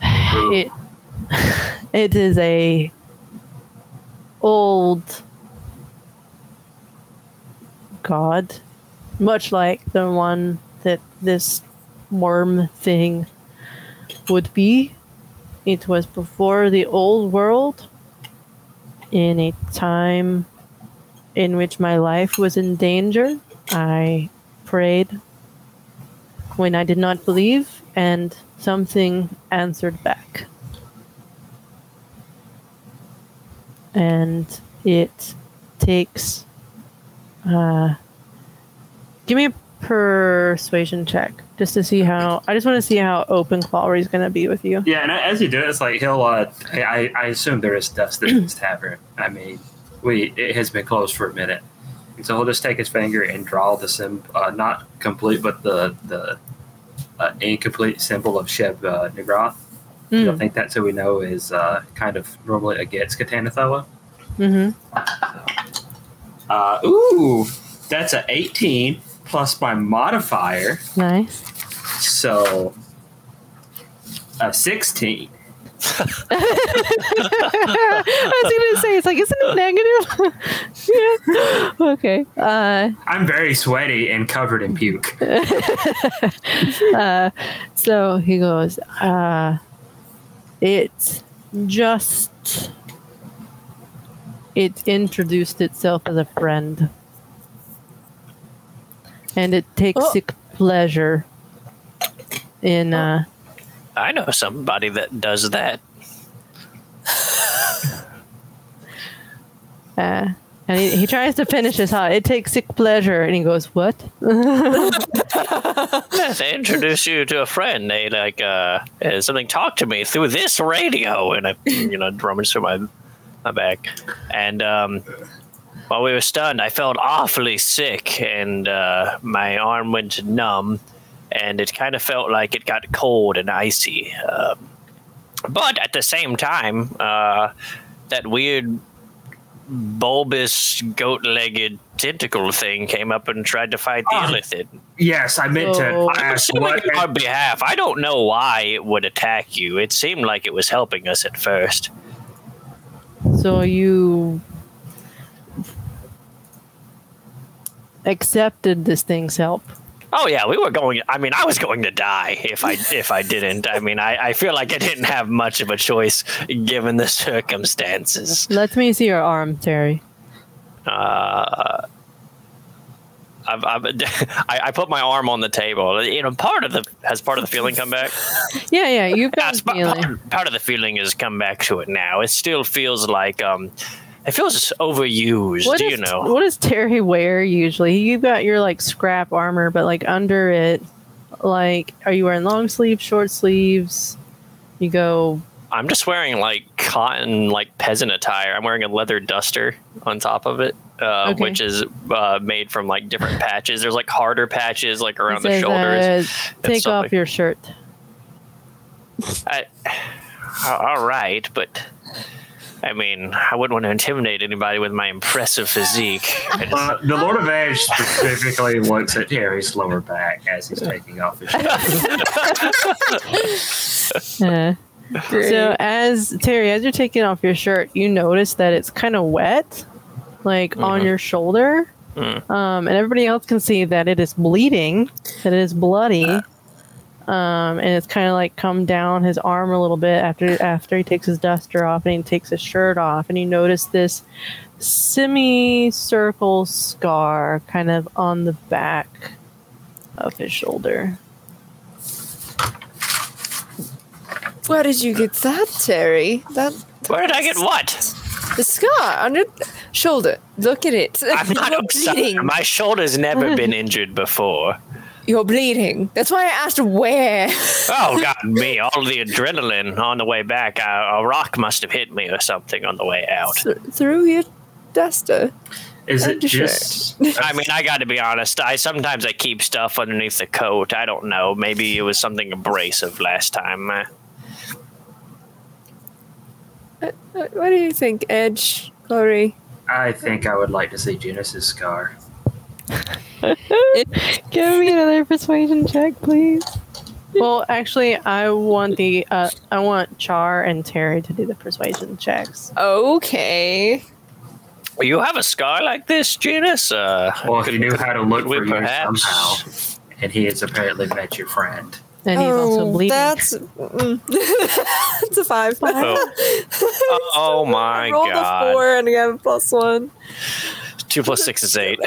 it it is a old god much like the one that this worm thing would be. It was before the old world in a time in which my life was in danger. I prayed when i did not believe and something answered back and it takes uh give me a persuasion check just to see how i just want to see how open Clawry is going to be with you Yeah, and as you do it, it's like he'll. Uh, I, I assume there is dust in his tavern. I mean, we it has been closed for a minute, and so he'll just take his finger and draw the sim, uh, not complete, but the the uh, incomplete symbol of Sheb uh, Nagroth. I mm. think that's who we know is uh, kind of normally against Katanathoa. hmm Uh, ooh, that's a 18 plus my modifier, nice so a 16. I was gonna say it's like isn't it negative? yeah. Okay. Uh, I'm very sweaty and covered in puke. uh, so he goes. Uh, it just it introduced itself as a friend, and it takes Oh. sick pleasure in. Uh, I know somebody that does that. uh, And he, he tries to finish his thought. It takes sick pleasure. And he goes, What? They introduce you to a friend. They like uh, uh, something talk to me through this radio, and I, you know, rummage through my my bag, and um, while we were stunned, I felt awfully sick, and uh, my arm went numb, and it kind of felt like it got cold and icy. Um, but at the same time, uh, that weird bulbous goat-legged tentacle thing came up and tried to fight the Ah. illithid. Yes, I meant So- to I'm ask what. on our behalf. I don't know why it would attack you. It seemed like it was helping us at first. So you accepted this thing's help. Oh yeah, we were going. I mean, I was going to die if I if I didn't. I mean, I, I feel like I didn't have much of a choice given the circumstances. Let me see your arm, Terry. Uh, I've, I've, I, I put my arm on the table. You know, part of the has part of the feeling come back. Yeah, yeah, you've got feeling. part, part of the feeling has come back to it now. It still feels like um, it feels overused. What you know. what does Terry wear usually? You've got your like scrap armor, but like under it, like, are you wearing long sleeves, short sleeves? You go, I'm just wearing like cotton, like peasant attire. I'm wearing a leather duster on top of it, uh, Okay. which is uh, made from like different patches. There's like harder patches like around the shoulders. take off something. your shirt. I, all right, but I mean, I wouldn't want to intimidate anybody with my impressive physique. Just- Uh, the Lord of Edge specifically looks at Terry's lower back as he's taking off his shirt. Uh, so as Terry, as you're taking off your shirt, you notice that it's kind of wet, like on Mhm. your shoulder. Mm. Um, and everybody else can see that it is bleeding, that it is bloody. Um, and it's kind of like come down his arm a little bit after after he takes his duster off and he takes his shirt off, and you notice this semicircle scar kind of on the back of his shoulder. Where did you get that, Terry? That Where did I get what? the scar on your shoulder. Look at it. I'm not You're upset. bleeding. My shoulder's never been injured before. You're bleeding. That's why I asked where. Oh God, me! All the adrenaline on the way back. A, a rock must have hit me or something on the way out. Th- through your duster. Is it just? I mean, I got to be honest. I sometimes I keep stuff underneath the coat. I don't know. Maybe it was something abrasive last time. Uh, Uh, What do you think, Edge, Corey? I think I would like to see Genus's scar. Give me another persuasion check, please. Well, actually, I want the uh, I want Char and Terry to do the persuasion checks. Okay. Well, you have a scar like this, Genus? Uh, Well, he knew how to look we for you perhaps- somehow, and he has apparently met your friend. And he's also bleeding. Oh, That's mm. it's a five. Oh, oh my I rolled God! a four and I got a plus one. Two plus six is eight.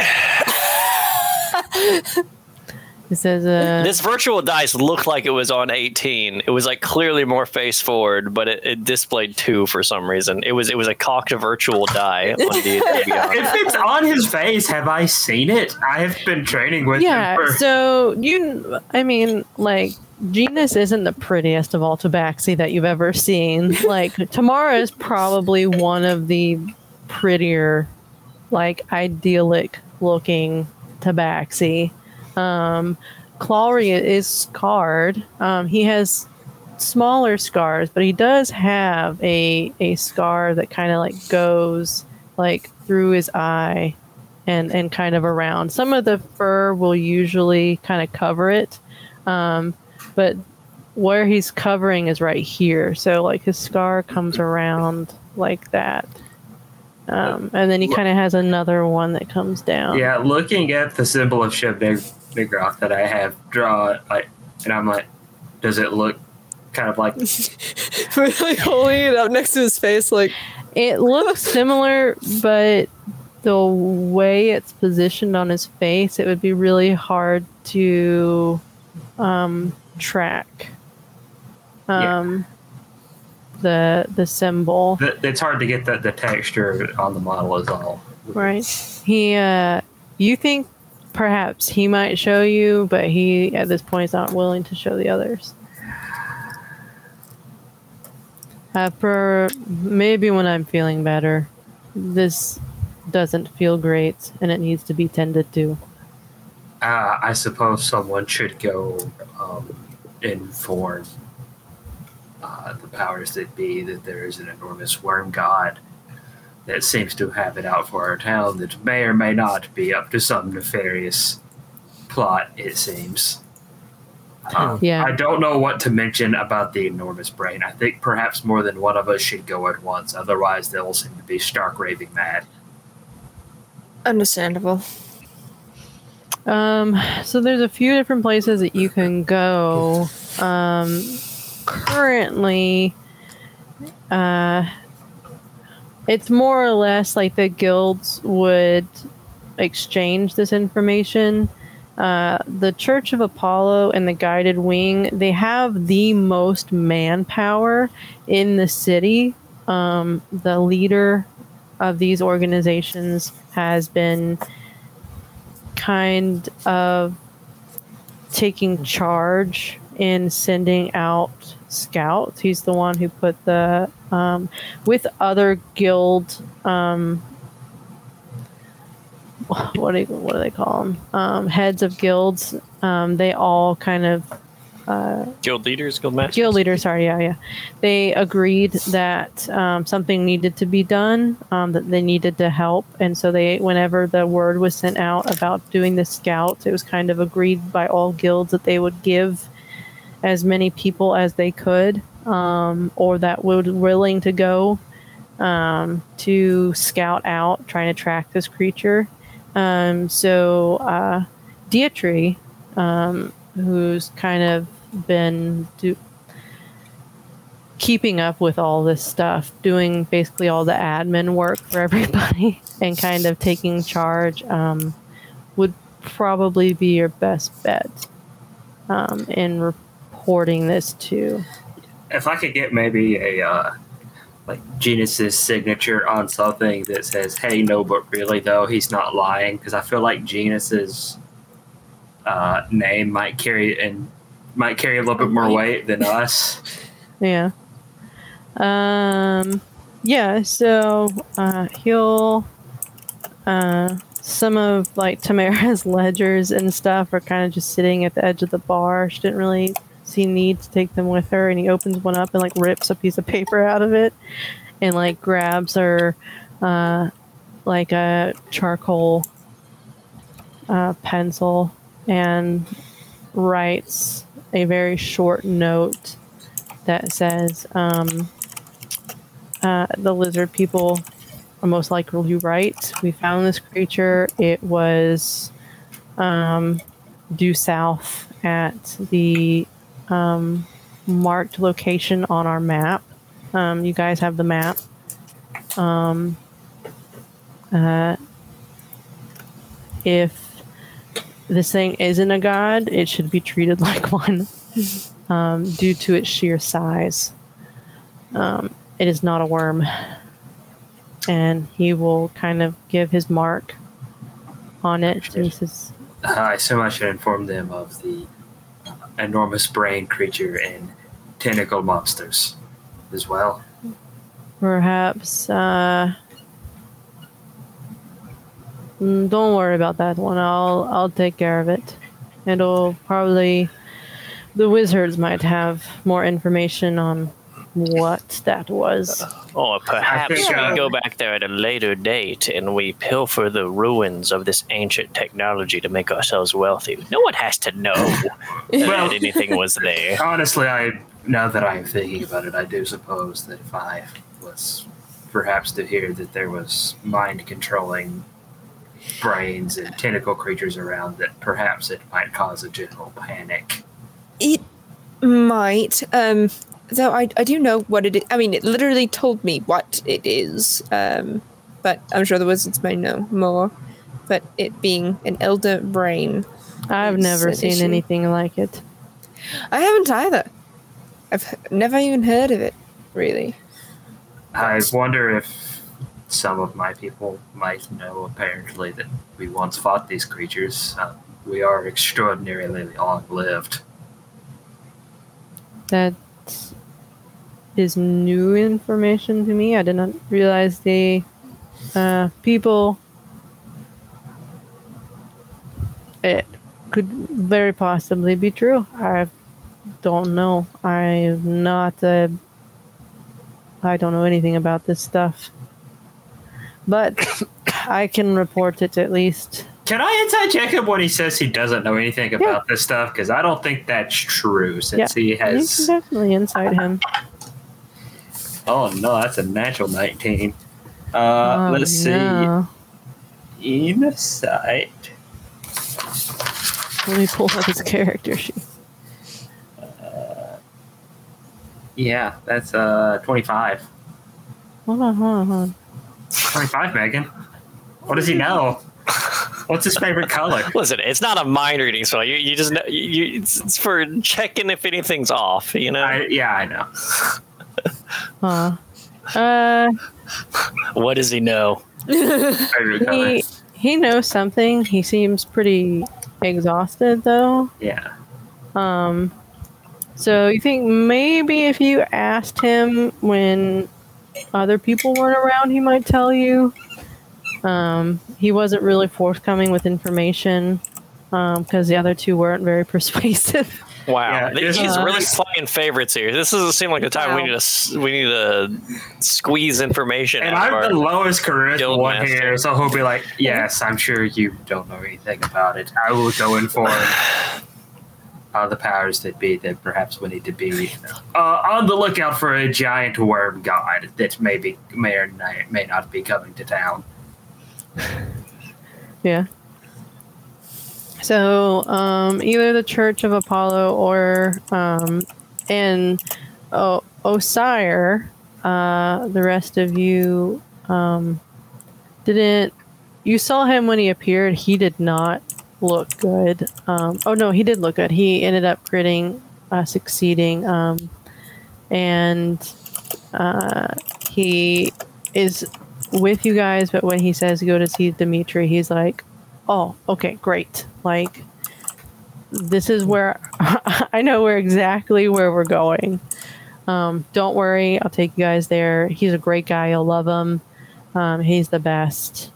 It says, uh, This virtual dice looked like it was on 18. It was like clearly more face forward, but it, it displayed two for some reason. It was it was a cocked virtual die on D&D If it's on his face, have I seen it? I have been training with yeah. him for. So you, I mean, like Genus isn't the prettiest of all Tabaxi that you've ever seen. Like Tamara is probably one of the prettier, like idyllic looking Tabaxi. Um, Clawry is scarred. Um, he has smaller scars, but he does have a a scar that kind of like goes like through his eye and and kind of around. Some of the fur will usually kind of cover it, um, but where he's covering is right here. So like his scar comes around like that, um, and then he kind of has another one that comes down. Yeah, looking at the symbol of Shiv Nig- Nigroth that I have drawn, like, and I'm like, does it look kind of like? like holding it up next to his face, like It looks similar, but the way it's positioned on his face, it would be really hard to um, track. Yeah. The the symbol. the- It's hard to get the, the texture on the model is all. Right. He, uh, you think perhaps he might show you, but he at this point is not willing to show the others. After maybe when I'm feeling better, this doesn't feel great and it needs to be tended to. Uh, I suppose someone should go um, inform uh, the powers that be that there is an enormous worm god that seems to have it out for our town that may or may not be up to some nefarious plot, it seems. Um, Yeah. I don't know what to mention about the enormous brain. I think perhaps more than one of us should go at once, otherwise, they'll seem to be stark raving mad. Understandable. Um, so there's a few different places that you can go. Um, currently, uh, it's more or less like the guilds would exchange this information. Uh, the Church of Apollo and the Guided Wing, they have the most manpower in the city. Um, the leader of these organizations has been kind of taking charge in sending out scouts. He's the one who put the um, with other guild. Um, what do you, what do they call them? Um, heads of guilds. Um, they all kind of Guild leaders, guild masters. guild leaders sorry yeah yeah they agreed that um, something needed to be done um, that they needed to help and so they whenever the word was sent out about doing the scouts it was kind of agreed by all guilds that they would give as many people as they could um, or that were willing to go um, to scout out trying to track this creature. Um, so uh, um, who's kind of been do- keeping up with all this stuff, doing basically all the admin work for everybody, and kind of taking charge, um, would probably be your best bet um, in reporting this to. if I could get maybe a uh, like Genus's signature on something that says, "Hey, no, but really though, he's not lying," because I feel like Genus's uh, name might carry and might carry a little bit more weight than us. Yeah. Um. Yeah. So uh, he'll. Uh, some of like Tamara's ledgers and stuff are kind of just sitting at the edge of the bar. She didn't really see need to take them with her, and he opens one up and like rips a piece of paper out of it, and like grabs her, uh, like a charcoal uh, pencil and writes a very short note that says um, uh, the lizard people are most likely right. We found this creature. It was um, due south at the um, marked location on our map. Um, you guys have the map. Um, uh, if this thing isn't a god, it should be treated like one um, due to its sheer size. Um, it is not a worm. And he will kind of give his mark on it. I assume I should inform them of the enormous brain creature and tentacle monsters as well. perhaps, uh, mm, don't worry about that one. I'll, I'll take care of it. It'll probably, the wizards might have more information on what that was. Or perhaps we go back there at a later date and we pilfer the ruins of this ancient technology to make ourselves wealthy. No one has to know Well- that anything was there. Honestly, I now that I am thinking about it, I do suppose that if I was perhaps to hear that there was mind controlling brains and tentacle creatures around, that perhaps it might cause a general panic. It might. Um, though I, I do know what it is. I mean, it literally told me what it is. Um, but I'm sure the wizards may know more. But it being an elder brain, I've never an seen issue. anything like it. I haven't either. I've never even heard of it, really. I wonder if some of my people might know apparently that we once fought these creatures. Uh, we are extraordinarily long lived. That is new information to me. I did not realize the uh, people. It could very possibly be true. I don't know. I'm not. Uh, I don't know anything about this stuff, but I can report it at least. Can I inside check him when he says he doesn't know anything about this stuff? Because I don't think that's true since he You has. definitely inside him. Oh no, that's a natural 19. Uh, Oh, let's no. see. Insight. Let me pull up his character sheet. Yeah, that's uh 25. Hold on, hold on, hold on. 25, Meghan. What does he know? What's his favorite color? Listen, it's not a mind reading spell. You, you just know, you, you, it's, it's for checking if anything's off. You know, I, yeah, I know. Huh. Uh, what does he know? He he knows something. He seems pretty exhausted though. Yeah. Um, so you think maybe if you asked him when other people weren't around, he might tell you. Um, he wasn't really forthcoming with information because the other two weren't very persuasive. Wow, Yeah, he's this- really playing favorites here. This doesn't seem like the time we need to we need to squeeze information. And out I'm the our- lowest charisma Guild one master. here, so he'll be like, "Yes, I'm sure you don't know anything about it. I will go in for uh, the powers that be that perhaps we need to be uh, on the lookout for a giant worm god that maybe may or may, may not be coming to town." Yeah. So, um, either the Church of Apollo or, um, and Osire, uh, the rest of you, um, didn't. You saw him when he appeared. He did not look good. Um, oh no, he did look good. He ended up critting, uh, succeeding, um, and uh, he is with you guys. But when he says go to see Dimitri, he's like, "Oh, okay, great. Like, this is where I know where exactly where we're going. Um, don't worry, I'll take you guys there. He's a great guy. You'll love him. Um, he's the best.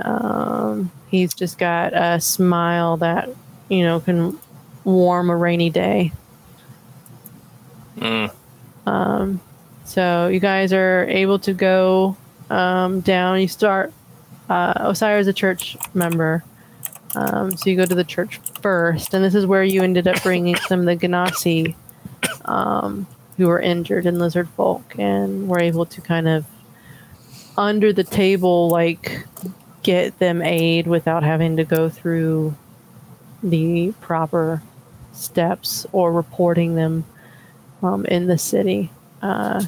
Um, he's just got a smile that you know can warm a rainy day. Mm. Um, so you guys are able to go um, down. You start. Uh, Osiris is a church member, um, so you go to the church first, and this is where you ended up bringing some of the Ganassi um, who were injured in Lizard Folk, and were able to kind of under the table, like get them aid without having to go through the proper steps or reporting them um, in the city. Uh,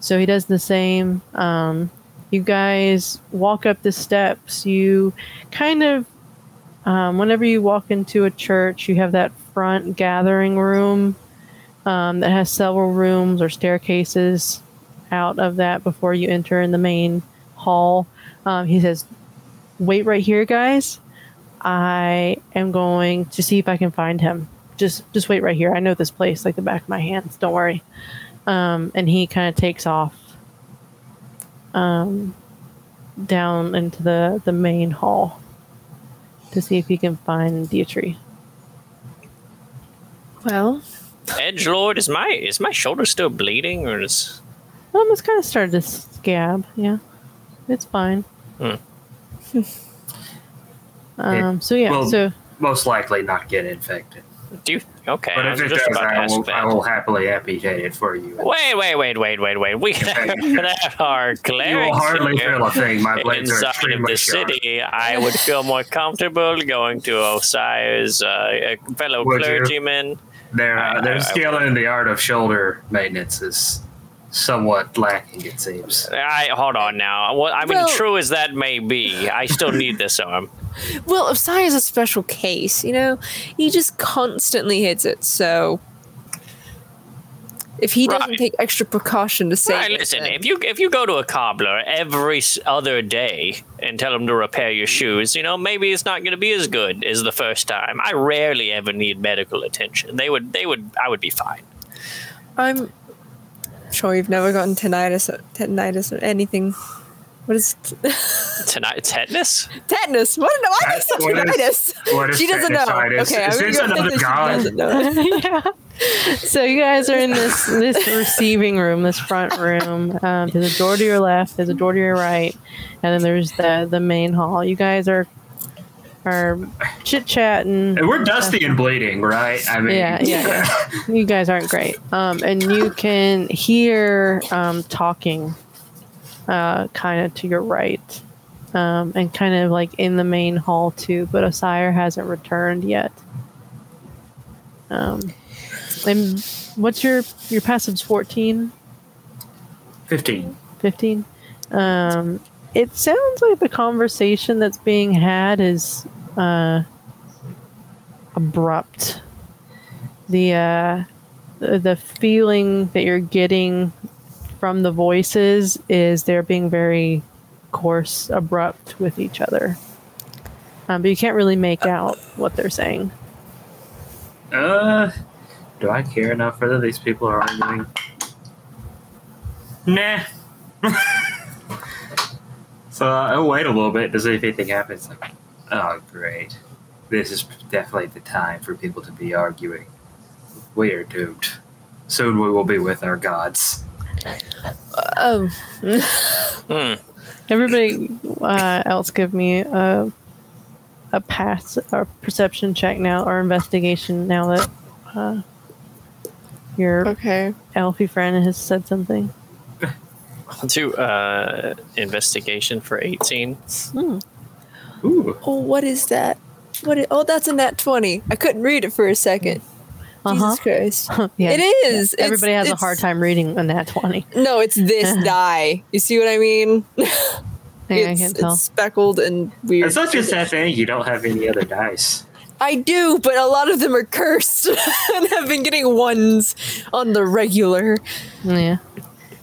so he does the same. Um, you guys walk up the steps. You kind of, um, whenever you walk into a church, you have that front gathering room um, that has several rooms or staircases out of that before you enter in the main hall. Um, he says, Wait right here, guys. I am going to see if I can find him. Just just wait right here. I know this place like the back of my hands. Don't worry. Um, and he kind of takes off um, down into the the main hall to see if he can find Dietry. Well, Edge Lord, is my is my shoulder still bleeding or is? Um, it's kind of started to scab. Yeah, it's fine. Hmm. um. So yeah. well, so Most likely not get infected, Do you, okay. but I if it just does, to I ask will, that. I will happily amputate it for you. Wait, wait, wait, wait, wait, wait. We can have our You will hardly here feel a thing. My blades are inside of extremely the sharp. city. I would feel more comfortable going to Osiris, uh, a fellow Would clergyman. Their I- uh, their I- I skill in the art of shoulder maintenance is somewhat lacking. It seems. I hold on now. Well, I mean, Well- true as that may be, I still need this arm. Well, Osai is a special case. You know, he just constantly hits it. So if he doesn't Right. take extra precaution to save Right, it, listen, then- if you if you go to a cobbler every other day and tell him to repair your shoes, you know maybe it's not going to be as good as the first time. I rarely ever need medical attention. They would they would I would be fine. I'm sure you've never gotten tinnitus, uh, tinnitus or anything. What is Tonight, tetanus. tetanus? What? No, I That's- think what is- tetanus. what is she doesn't know. tetanus? Okay, Is I'm this gonna another think that she doesn't know. yeah. So you guys are in this this receiving room, this front room. Um, there's a door to your left, there's a door to your right, and then there's the the main hall. You guys are are chit chatting. And we're dusty and bleeding, right? I mean, Yeah, yeah, yeah. You guys aren't great. Um, and you can hear um, talking uh, kind of to your right. Um, and kind of like in the main hall too, but Osire hasn't returned yet. Um, and what's your your passive's 14? 15. 15 um it sounds like the conversation that's being had is uh abrupt the uh the, the feeling that you're getting from the voices is they're being very coarse abrupt with each other um, but you can't really make out what they're saying Uh, do I care enough whether these people are arguing? Nah. so uh, I'll wait a little bit to see if anything happens. Oh, great. This is definitely the time for people to be arguing. We are doomed. Soon we will be with our gods. Oh, Hmm. Everybody uh, else give me a a pass or perception check now or investigation now that uh, your okay. elfie friend has said something. I'll do uh, investigation for eighteen. Ooh. Oh, what is that? What? oh, that's a nat twenty. I couldn't read it for a 2nd Uh-huh. Jesus Christ! Yeah. It is. It's- Everybody has a hard time reading a nat 20. No, it's this die. You see what I mean? Yeah, I it's, can't tell. it's speckled and weird. It's not just that thing, you don't have any other dice. I do, but a lot of them are cursed and have been getting ones on the regular. Yeah.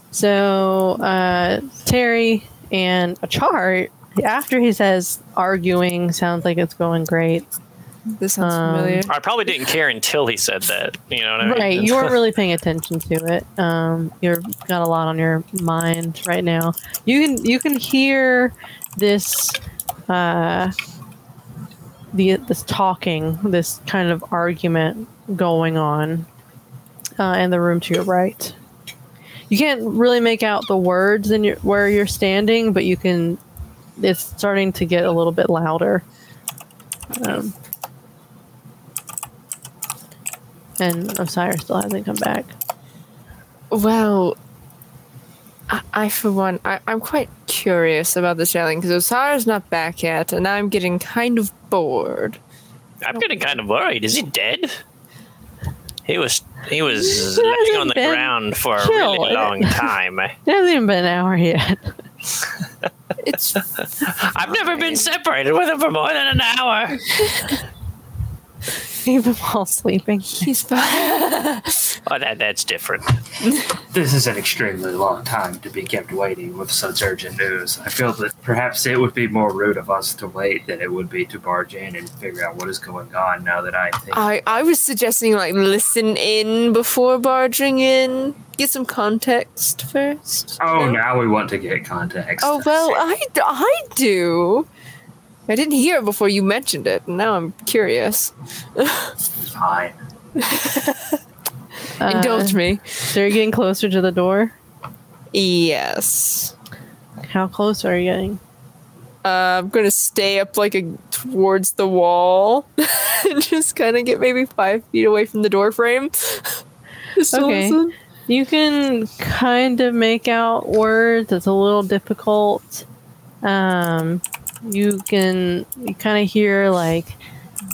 So, uh, Terry and a chart, after he says arguing, sounds like it's going great. This sounds Um, familiar. I probably didn't care until he said that. You know what I mean? Right, you weren't really paying attention to it. Um, you've got a lot on your mind right now. You can you can hear this uh, the this talking, this kind of argument going on uh, in the room to your right. You can't really make out the words in your where you're standing, but you can. It's starting to get a little bit louder. Um, and Osiris still hasn't come back. Well, I, I for one, I, I'm quite curious about this yelling because Osara's not back yet, and I'm getting kind of bored. I'm getting kind of worried. Is he dead? He was he was He laying on the ground for a chill. really long time. It hasn't even been an hour yet. It's I've never been separated with him for more than an hour. even while sleeping. he's fine. Oh, that that's different. This is an extremely long time to be kept waiting with such urgent news. I feel that perhaps it would be more rude of us to wait than it would be to barge in and figure out what is going on now that I think. I I was suggesting like listen in before barging in, get some context first. oh, No? now we want to get context. Oh well, I, I do. I didn't hear it before you mentioned it, and now I'm curious. Fine. Indulge Uh, me. So you're getting closer to the door. Yes. How close are you getting? Uh, I'm gonna stay up like a towards the wall, and just kind of get maybe five feet away from the door frame. Okay. listen. You can kind of make out words. It's a little difficult. Um, you can you kind of hear like,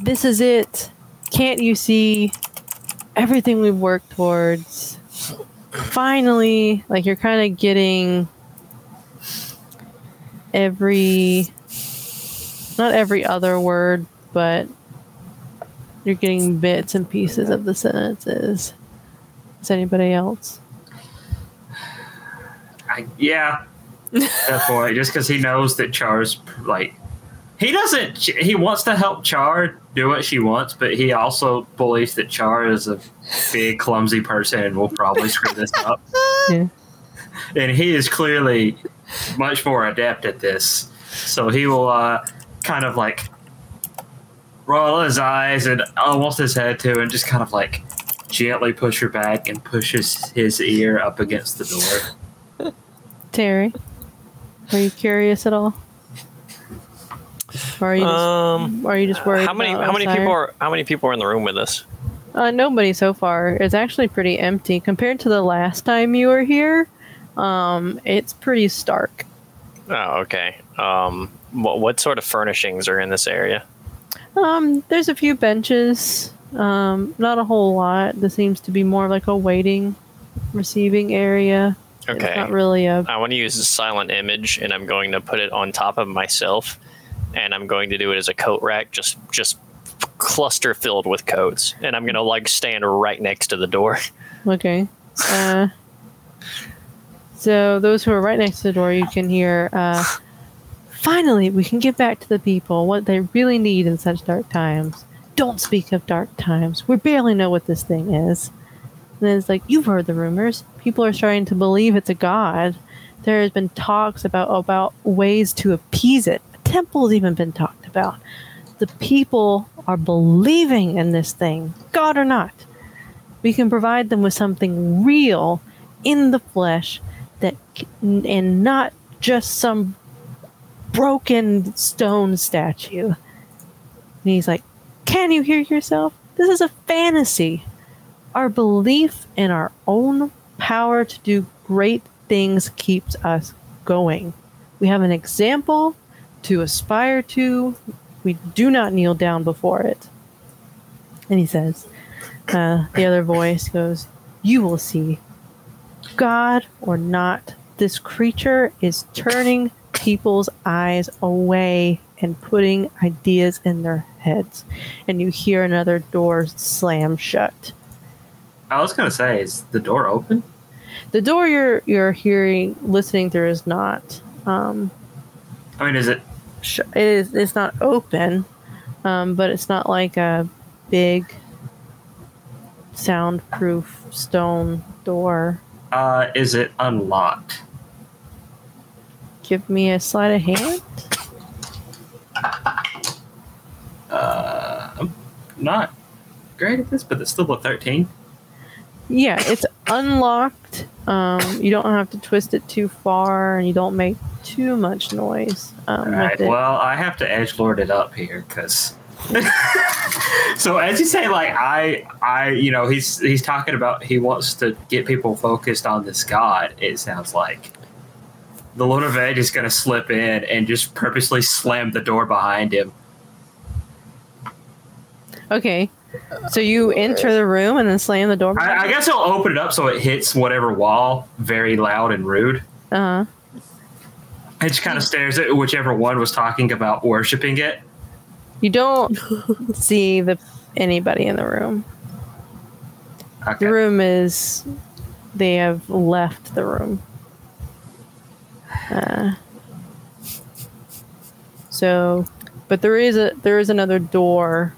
"This is it. Can't you see everything we've worked towards? Finally!" Like you're kind of getting every, not every other word, but you're getting bits and pieces of the sentences. is anybody else. I, yeah, Just because he knows that Char's like, he doesn't. He wants to help Char do what she wants, but he also believes that Char is a big, clumsy person and will probably screw this up. Yeah. And he is clearly much more adept at this, so he will uh, kind of like roll his eyes and almost his head too, and just kind of like gently push her back and pushes his ear up against the door. Terry, are you curious at all? Or are you just, Um, are you just worried? how many about how many people are how many people are in the room with us? Uh, nobody so far. It's actually pretty empty compared to the last time you were here. Um, it's pretty stark. Oh, okay. Um, what what sort of furnishings are in this area? Um, there's a few benches. Um, not a whole lot. This seems to be more like a waiting, receiving area. It's Okay. not really a. I want to use a silent image, and I'm going to put it on top of myself, and I'm going to do it as a coat rack, just just cluster filled with coats, and I'm gonna like stand right next to the door. Okay. Uh, so those who are right next to the door, you can hear. Uh, Finally, we can get back to the people what they really need in such dark times. Don't speak of dark times. We barely know what this thing is. And then it's like you've heard the rumors. People are starting to believe it's a god. There has been talks about about ways to appease it. A temple's even been talked about. The people are believing in this thing, god or not we can provide them with something real in the flesh that and not just some broken stone statue and he's like can you hear yourself this is a fantasy our belief in our own power to do great things keeps us going we have an example to aspire to we do not kneel down before it and he says uh, the other voice goes, You will see. God or not, this creature is turning people's eyes away and putting ideas in their heads. And you hear another door slam shut. I was gonna say, is the door open? The door you're you're hearing, listening through, is not. Um, I mean, is it? sh- it is. It's not open, um, but it's not like a big, soundproof stone door. Uh, is it unlocked? Give me a sleight of hand. Uh, I'm not great at this, but it's still a thirteen. Yeah, it's unlocked. Um, you don't have to twist it too far, and you don't make too much noise um, All right. Well, I have to edge lord it up here because. so as you say, like I, I, you know, he's he's talking about he wants to get people focused on this god. It sounds like the Lord of Edge is going to slip in and just purposely slam the door behind him. okay, so you enter the room and then slam the door. I, I guess he'll open it up so it hits whatever wall very loud and rude. Uh huh. It just kind of stares at whichever one was talking about worshiping it. You don't see the anybody in the room. Okay. The room is. They have left the room. Uh, so, but there is a there is another door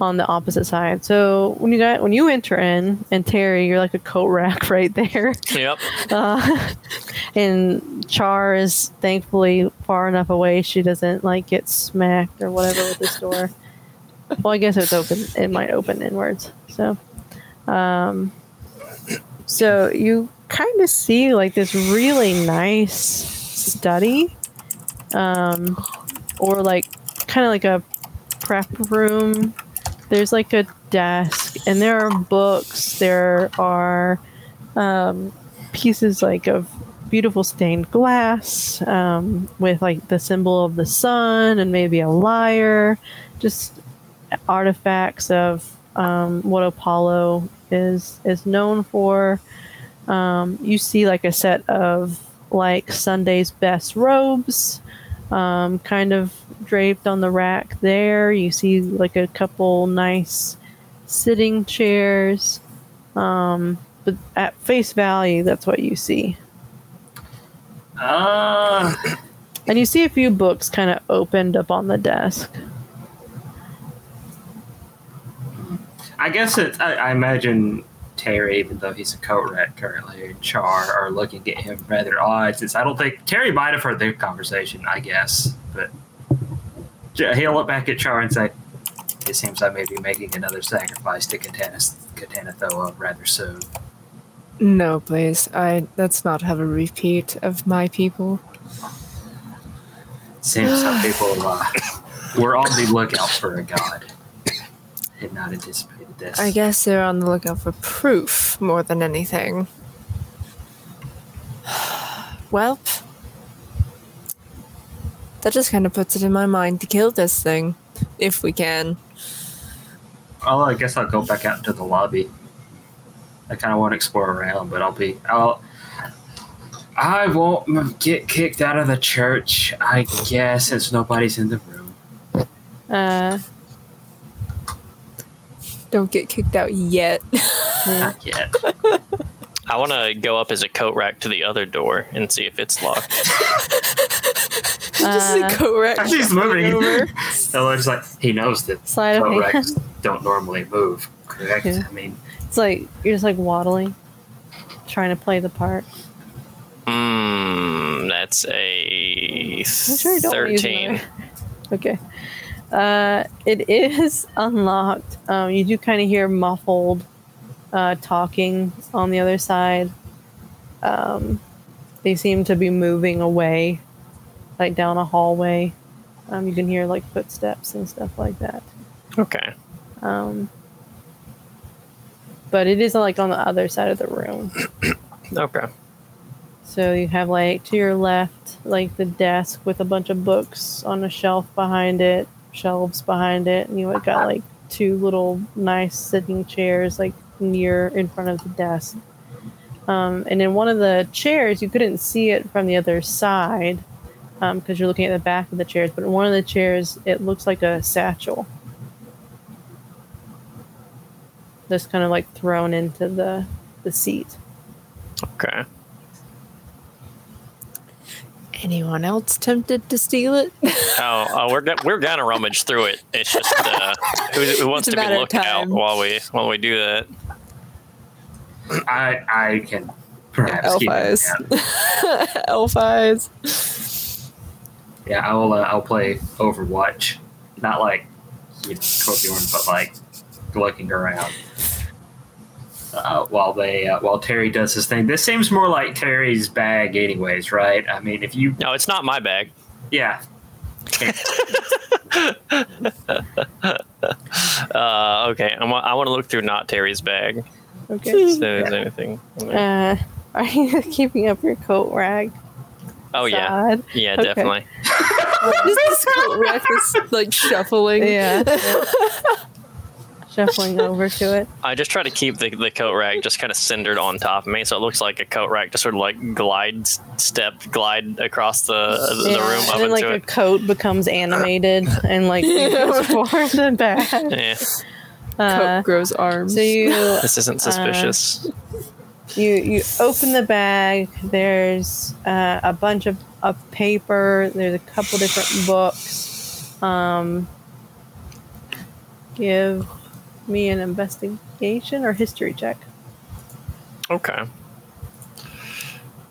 on the opposite side. So when you got when you enter in, and Terry, you're like a coat rack right there. Yep. Uh, and Char is thankfully far enough away she doesn't like get smacked or whatever with this door. well, I guess it's open. It might open inwards. So, um, so you kind of see like this really nice study, um, or like kind of like a prep room. There's like a desk, and there are books. There are um, pieces like of beautiful stained glass um, with like the symbol of the sun and maybe a lyre, just artifacts of um, what Apollo is is known for. Um, you see like a set of like Sunday's best robes, um, kind of draped on the rack there. You see like a couple nice sitting chairs. Um, but at face value, that's what you see. Uh, And you see a few books kind of opened up on the desk. I guess it. I, I imagine Terry, even though he's a co rat currently, and Char are looking at him rather odd. Since I don't think Terry might have heard the conversation. I guess, but he'll look back at Char and say, "It seems I may be making another sacrifice to Katana, Katana Thoa rather soon." No, please. I let's not have a repeat of my people. Seems some people uh, were on the lookout for a god. and not a anticipated this. I guess they're on the lookout for proof more than anything. Well, that just kind of puts it in my mind to kill this thing, if we can. Well, I guess I'll go back out into the lobby. I kind of want to explore around, but I'll be. I'll. I won't get kicked out of the church. I guess since nobody's in the room. Uh, Don't get kicked out yet. Not yet. I want to go up as a coat rack to the other door and see if it's locked. just Uh, a correct. She's moving. over. so like he knows that Sleight of hand. Corrects don't normally move. Correct. Yeah. I mean, It's like you're just like waddling, trying to play the part. Hmm, that's a I'm sure you don't wanna use 13. Okay. Uh, it is unlocked. Um, you do kind of hear muffled uh, talking on the other side. Um, they seem to be moving away, like down a hallway. Um, you can hear like footsteps and stuff like that. Okay. Um, but it is like on the other side of the room. Okay. So you have like to your left, like the desk with a bunch of books on a shelf behind it, shelves behind it, and you got like two little nice sitting chairs like near in front of the desk. Um, and in one of the chairs, you couldn't see it from the other side because you're looking at the back of the chairs. But in one of the chairs, it looks like a satchel, just kind of like thrown into the the seat. Okay. Anyone else tempted to steal it? Oh, uh, we're we're gonna rummage through it. It's just uh, who, who wants It's to be looked out while we while we do that? I I can perhaps Elf eye out. Elf eyes. Yeah, I will. Uh, I'll play Overwatch. Not like you know, Torbjorn, but like looking around. Uh, while they uh, while Terry does his thing, this seems more like Terry's bag, anyways, right? I mean, if you No, it's not my bag. yeah, Uh, okay, I want I want to look through not Terry's bag. Okay. See if there's anything. Uh, are you keeping up your coat rag? Oh yeah, yeah, Okay. definitely. Just this coat rack is like shuffling. Yeah. Shuffling over to it. I just try to keep the, the coat rack just kind of cindered on top of me, so it looks like a coat rack just sort of like glide step glide across the the Yeah, room up and then like into a coat becomes animated and like transformed and bad. Yeah, Uh, Coat grows arms. so you this isn't suspicious. you you open the bag. There's uh, a bunch of, of paper. There's a couple different books. Um, give me an investigation or history check. okay.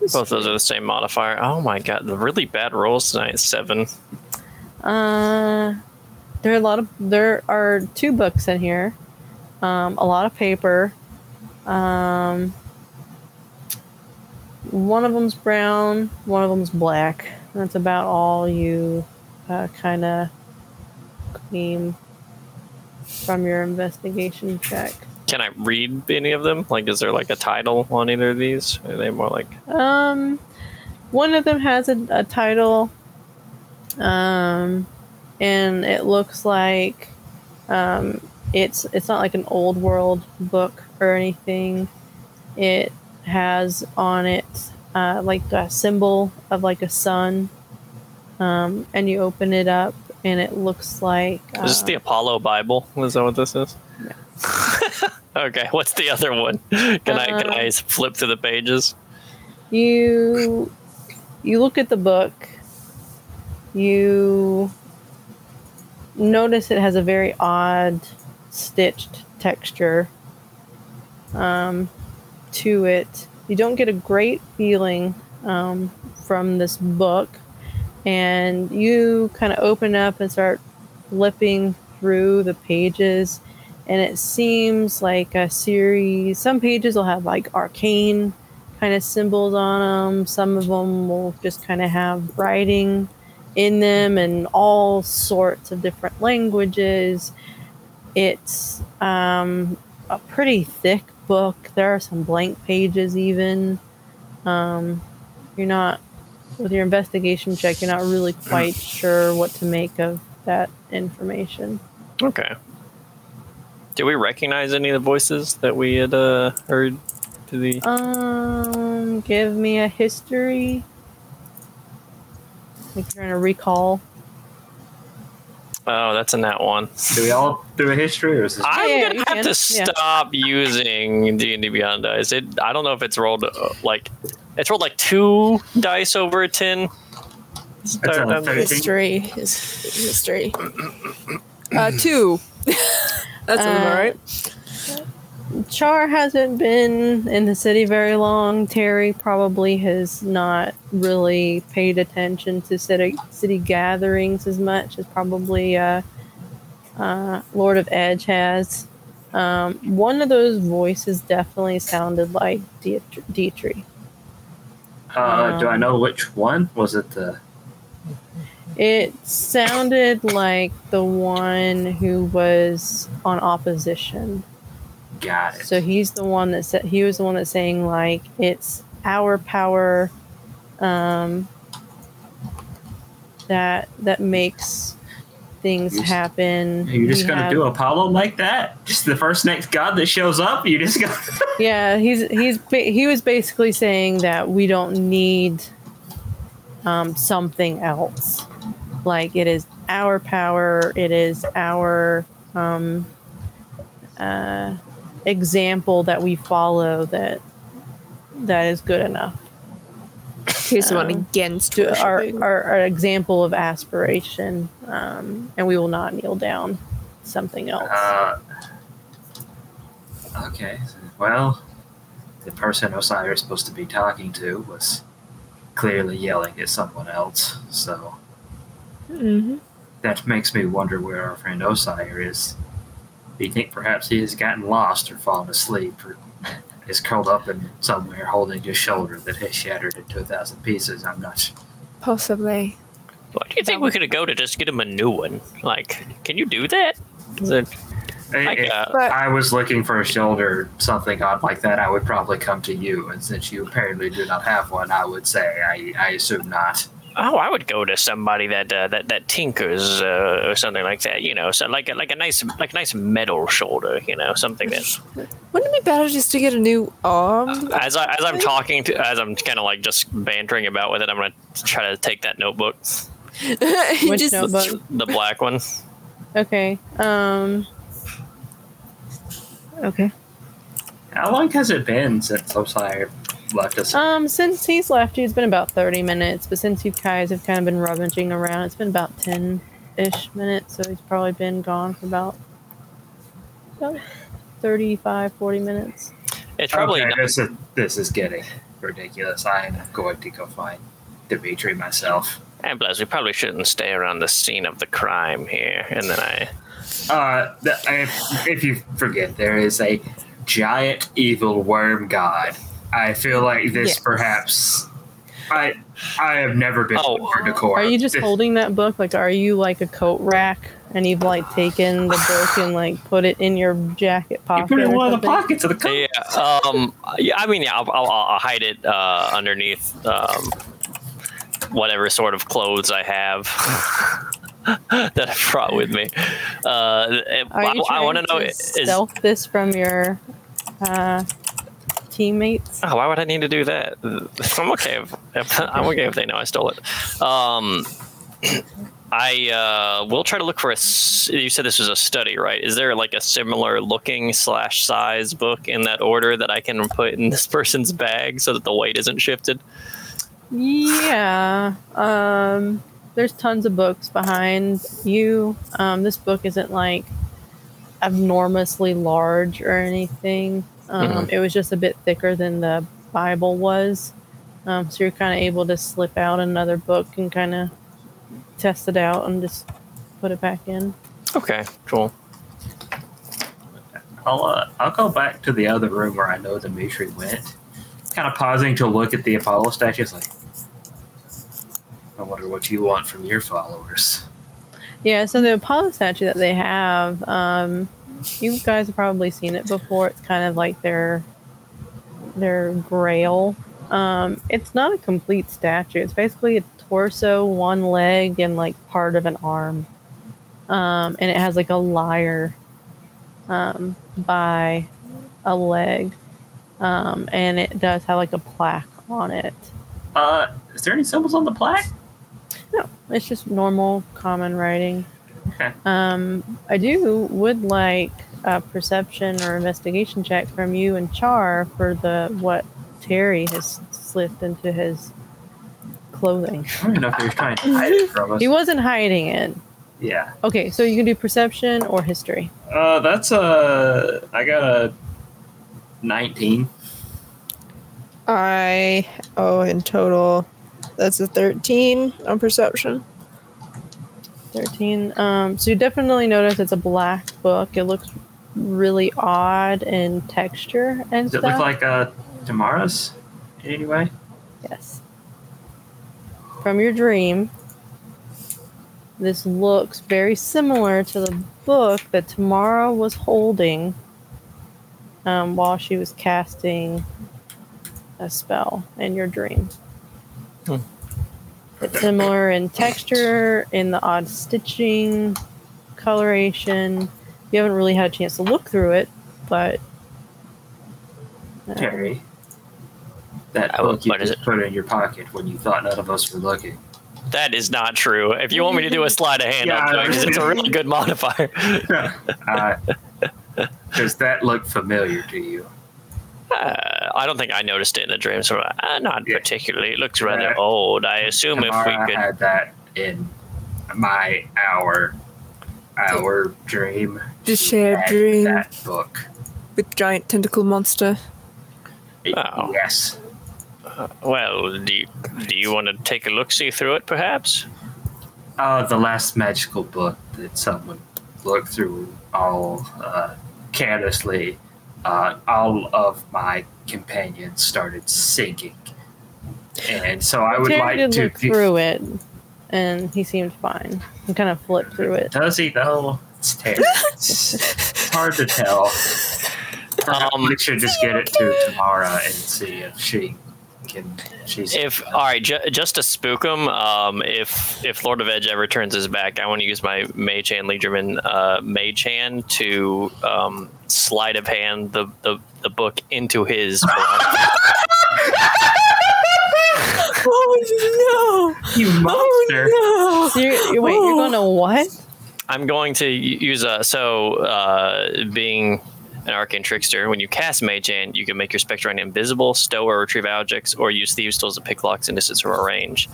Both those are the same modifier. Oh my god, the really bad rolls tonight seven. Uh, there are a lot of there are two books in here. Um, a lot of paper. Um, one of them's brown. One of them's black. That's about all you uh, kind of glean from your investigation check. Can I read any of them? Like, is there like a title on either of these? Are they more like Um, one of them has a, a title, um, and it looks like um, it's it's not like an old world book or anything. It has on it uh, like a symbol of like a sun, um, and you open it up, and it looks like is this uh, the Apollo Bible? Is that what this is? Okay, what's the other one? Can I can Uh, I flip through the pages? You you look at the book. You notice it has a very odd stitched texture um, to it. You don't get a great feeling um, from this book, and you kind of open up and start flipping through the pages, and it seems like a series. Some pages will have like arcane kind of symbols on them. Some of them will just kind of have writing in them and all sorts of different languages. It's um, a pretty thick book. There are some blank pages, even. Um, you're not, with your investigation check, you're not really quite sure what to make of that information. Okay. Do we recognize any of the voices that we had uh, heard to the? Um, give me a history. Like you're trying to recall. Oh, that's in that one. Do we all do a history, or is this? I'm yeah, gonna have can. to Yeah. stop using D and D Beyond dice. It, I don't know if it's rolled uh, like it's rolled like two dice over a ten. That's on 13. History is history. Uh, two. That's Uh, about right. Char hasn't been in the city very long. Terry probably has not really paid attention to city city gatherings as much as probably uh, uh, Lord of Edge has. Um, one of those voices definitely sounded like Dietr- Dietrich. Uh, do I Um, know which one? Was it the? It sounded like the one who was on opposition. Got it. So he's the one that said he was the one that's saying like it's our power um, that that makes things You s- happen. You're just We gonna have- do Apollo like that? Just the first next god that shows up? You just go. Yeah, he's he's he was basically saying that we don't need um, something else. Like it is our power. It is our um, uh, example that we follow that that is good enough. Here's the one um, against To our, our, our example of aspiration, um, and we will not kneel down. Something else. Uh, okay. Well, the person Osiris is supposed to be talking to was clearly yelling at someone else, so Mhm. that makes me wonder where our friend Osire is. Do you think perhaps he has gotten lost or fallen asleep or is curled up in somewhere holding his shoulder that has shattered into a thousand pieces? I'm not sure. Possibly. What do you think we could go to just get him a new one? Like, can you do that? Is it like If uh, But I was looking for a shoulder, something odd like that, I would probably come to you. And since you apparently do not have one, I would say I, I assume not. Oh, I would go to somebody that uh, that that tinkers uh, or something like that. You know, so like a, like a nice like a nice metal shoulder. You know, something that wouldn't it be better just to get a new arm? as I as I'm talking to as I'm kind of like just bantering about with it, I'm gonna try to take that notebook, Which just- notebook? the black one. Okay. Um. Okay. How long has it been since Osire left us? Um, since he's left you, it's been about 30 minutes, but since you guys have kind of been rummaging around, it's been about 10 ish minutes, so he's probably been gone for about, about 35, 40 minutes. It's probably okay, this is this is getting ridiculous. I am going to go find Dimitri myself. and plus we probably shouldn't stay around the scene of the crime here. And then I Uh, if, if you forget, there is a giant evil worm god. I feel like this Yes. perhaps. I I have never been Oh. one for decor. Are you just This- holding that book? Like, are you like a coat rack and you've like taken the book and like put it in your jacket You pocket? put it in or one of the pockets of the coat. yeah um yeah I mean yeah I'll, I'll, I'll hide it uh, underneath um whatever sort of clothes I have. that I brought with me. Uh, Are I, you I want to trying know to is stealth this from your uh, teammates? Oh, why would I need to do that? I'm okay if, if I'm okay if they know I stole it. Um, I uh, will try to look for a. You said this was a study, right? Is there like a similar looking slash size book in that order that I can put in this person's bag so that the weight isn't shifted? Yeah. Um, there's tons of books behind you. Um, this book isn't like abnormously large or anything. Um, It was just a bit thicker than the Bible was. Um, so you're kind of able to slip out another book and kind of test it out and just put it back in. Okay, cool. I'll uh, I'll go back to the other room where I know Dimitri went. Kind of pausing to look at the Apollo statue. It's like, I wonder what you want from your followers. Yeah, so the Apollo statue that they have, um, you guys have probably seen it before. It's kind of like their their grail. Um, it's not a complete statue. It's basically a torso, one leg, and like part of an arm. Um, and it has like a lyre um, by a leg, um, and it does have like a plaque on it. Uh, is there any symbols on the plaque? No, it's just normal, common writing. Okay. Um, I do would like a perception or investigation check from you and Char for the what Terry has slipped into his clothing. I don't even know if he was trying to hide it from us. He wasn't hiding it. Yeah. Okay, so you can do perception or history. Uh, that's a. I got a 19. I oh in total, that's a thirteen on perception. 13. Um, so you definitely notice it's a black book. It looks really odd in texture and Does it stuff. look like uh, Tamara's in any way? Yes. From your dream, this looks very similar to the book that Tamara was holding um, while she was casting a spell in your dream. Hmm. It's similar in texture, in the odd stitching, coloration. You haven't really had a chance to look through it, but. uh, Terry. That book you what is just put in your pocket when you thought none of us were looking. That is not true. If you want me to do a sleight of hand, Yeah, I'll do it 'cause it's a really good modifier. uh, does that look familiar to you? Uh, I don't think I noticed it in the dream, so uh, not Yeah. particularly. It looks rather Yeah. old. I assume if we Tamara could. had that in my hour our dream. The She shared dream. That book. With giant tentacle monster. Oh. Yes. Well, do you, do you want to take a look see through it, perhaps? Uh, the last magical book that someone looked through all uh, carelessly. Uh, all of my companions started sinking, and so I would Terry like to. look through it, and he seemed fine. He kind of flipped through it. Does he though? It's terrible. it's, it's hard to tell. Perhaps Um, we should just get it to Tamara and see if she can. She's If all right, ju- just to spook him, um, if if Lord of Edge ever turns his back, I want to use my Mage Hand Legerdemain uh, Mage Hand to um, sleight of hand the, the, the book into his. Oh no! you monster. Oh, no! So you're, you wait, you're going to what? I'm going to use a so uh, being an arcane trickster. When you cast Mage Hand, you can make your spectral hand invisible, stow or retrieve objects, or use Thieves' Tools to pick locks in distance or range.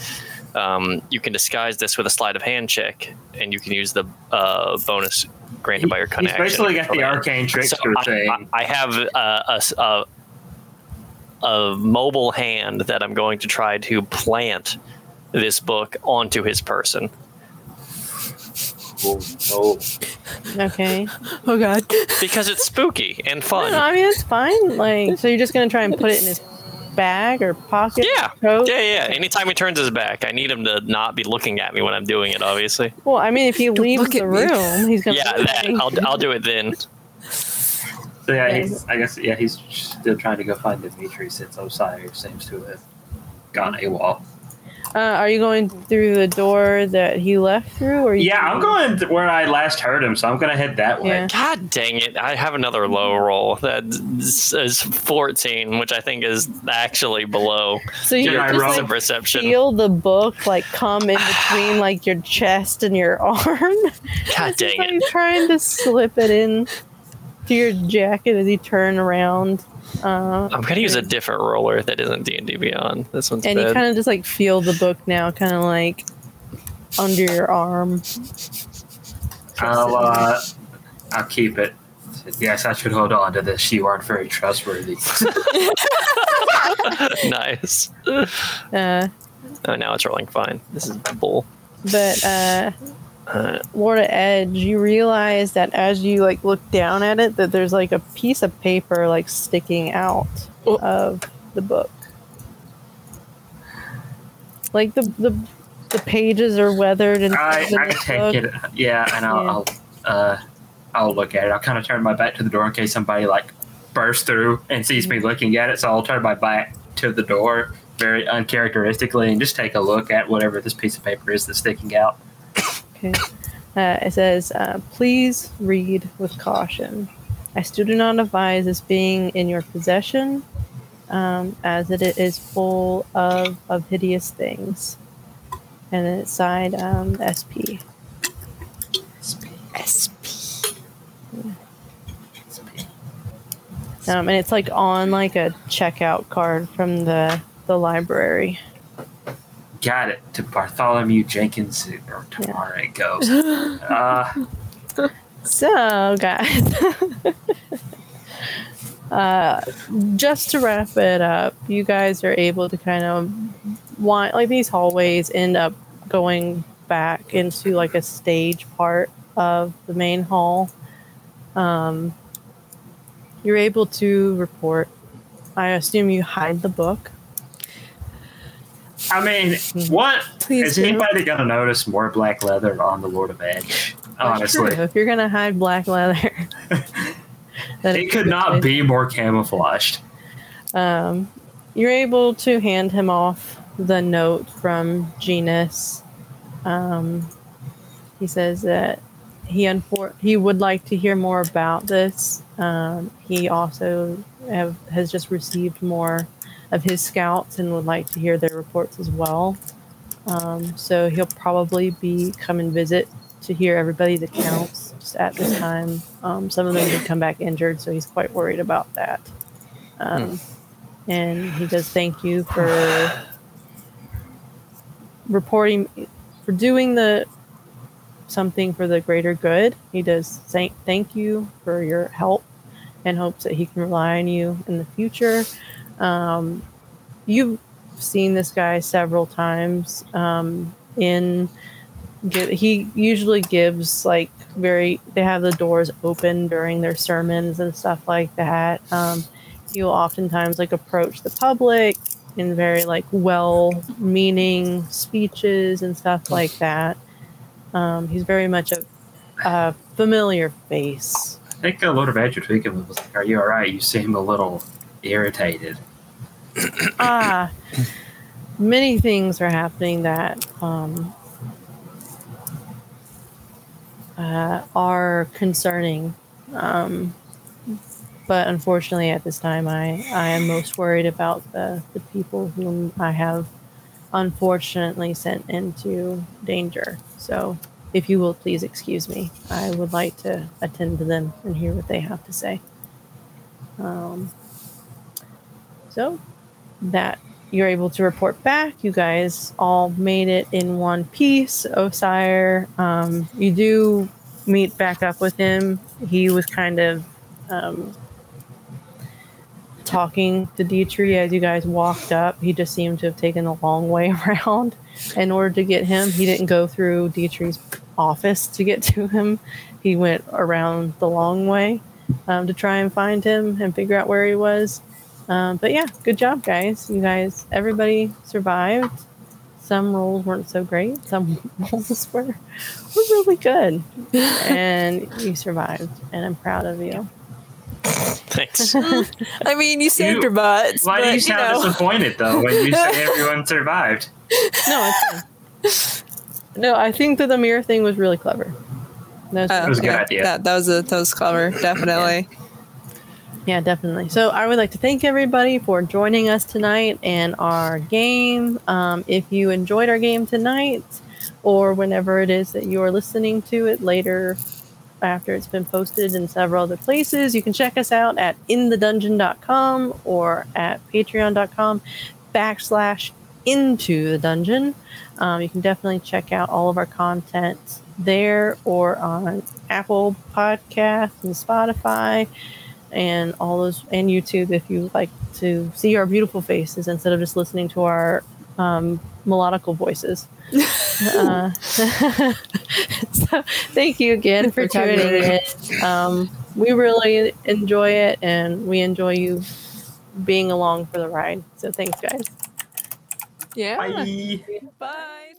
Um, you can disguise this with a sleight of hand check, and you can use the uh, bonus granted by your cunning He's basically got the arcane trickster So I, thing. I, I have a, a a- a mobile hand that I'm going to try to plant this book onto his person. Oh, no. Okay. Oh god. because it's spooky and fun. no, I mean, it's fine. Like, so you're just going to try and put it in his bag or pocket? Yeah, Coat? yeah, yeah. Anytime he turns his back, I need him to not be looking at me when I'm doing it. Obviously, Well, I mean, if he leaves the at me. room, he's going to. yeah. That, I'll I'll do it then. So yeah, he's, I guess yeah, he's still trying to go find Dimitri since Osire seems to have gone AWOL. Uh, are you going through the door that he left through, or you Yeah, I'm going to where I last heard him, so I'm gonna head that way. Yeah. God dang it! I have another low roll that is 14, which I think is actually below So you Can I just roll? like the perception. feel the book like come in between like your chest and your arm. God dang like it! trying to slip it in to your jacket as you turn around. Uh, I'm gonna use a different roller that isn't D and D Beyond. This one's and you bad. kind of just like feel the book now, kind of like under your arm. I'll uh, I'll keep it. Yes, I should hold on to this. You aren't very trustworthy. nice. Uh, Oh, now it's rolling fine. This is bull. but uh, Uh, Lord of Edge, you realize that as you like look down at it, that there's like a piece of paper like sticking out Oh. of the book. Like the the the pages are weathered and I, I take book. it. Yeah, and I'll, Yeah. I'll uh, I'll look at it. I'll kind of turn my back to the door in case somebody like bursts through and sees me looking at it. So I'll turn my back to the door very uncharacteristically and just take a look at whatever this piece of paper is that's sticking out. Okay. Uh, it says, uh, "Please read with caution. I still do not advise this being in your possession, um, as it is full of of hideous things." And then it's signed um, SP. Um, and it's like on like a checkout card from the the library. Got it to Bartholomew Jenkins or Tamara it goes. Uh, So, guys, uh, just to wrap it up, you guys are able to kind of want like these hallways end up going back into like a stage part of the main hall. Um, you're able to report. I assume you hide the book. I mean, what Please is do. anybody gonna notice more black leather on the Lord of Edge? Honestly, if you're gonna hide black leather, then it could not be more camouflaged. Um, you're able to hand him off the note from Genus. Um, he says that he unfor- he would like to hear more about this. Um, he also have, has just received more of his scouts and would like to hear their reports as well. Um, so he'll probably be come and visit to hear everybody's accounts just at this time. Um, some of them did come back injured, so he's quite worried about that. Um, and he does thank you for reporting for doing the something for the greater good. He does thank thank you for your help and hopes that he can rely on you in the future. Um, you've seen this guy several times um, in he usually gives like very they have the doors open during their sermons and stuff like that. Um, he will oftentimes like approach the public in very like well-meaning speeches and stuff like that. Um, he's very much a, a familiar face. I think a Lord of speaking was like, "Are you all right? You seem a little irritated." ah many things are happening that um, uh, are concerning um, but unfortunately at this time I, I am most worried about the, the people whom i have unfortunately sent into danger so if you will please excuse me i would like to attend to them and hear what they have to say um, so that you're able to report back. You guys all made it in one piece. Osire, um, you do meet back up with him. He was kind of um, talking to Dietry as you guys walked up. He just seemed to have taken a long way around in order to get him. He didn't go through Dietry's office to get to him. He went around the long way um, to try and find him and figure out where he was. Um, but yeah, good job, guys. You guys, everybody survived. Some rolls weren't so great. Some rolls were, were really good, and you survived. And I'm proud of you. Thanks. I mean, you saved You- your butts. Why but, do you sound know. disappointed though when you say everyone survived? No, it's. No, I think that the mirror thing was really clever. That was- was a good yeah, idea. That, that was a that was clever, definitely. Yeah, definitely. So I would like to thank everybody for joining us tonight and our game. Um, if you enjoyed our game tonight, or whenever it is that you are listening to it later after it's been posted in several other places, you can check us out at inthedungeon.com or at patreon.com backslash into the dungeon. Um, you can definitely check out all of our content there or on Apple Podcasts and Spotify and all those and YouTube if you like to see our beautiful faces instead of just listening to our um, melodical voices. uh, so thank you again for tuning in. Um, we really enjoy it and we enjoy you being along for the ride. So thanks, guys. Yeah. Bye. Bye.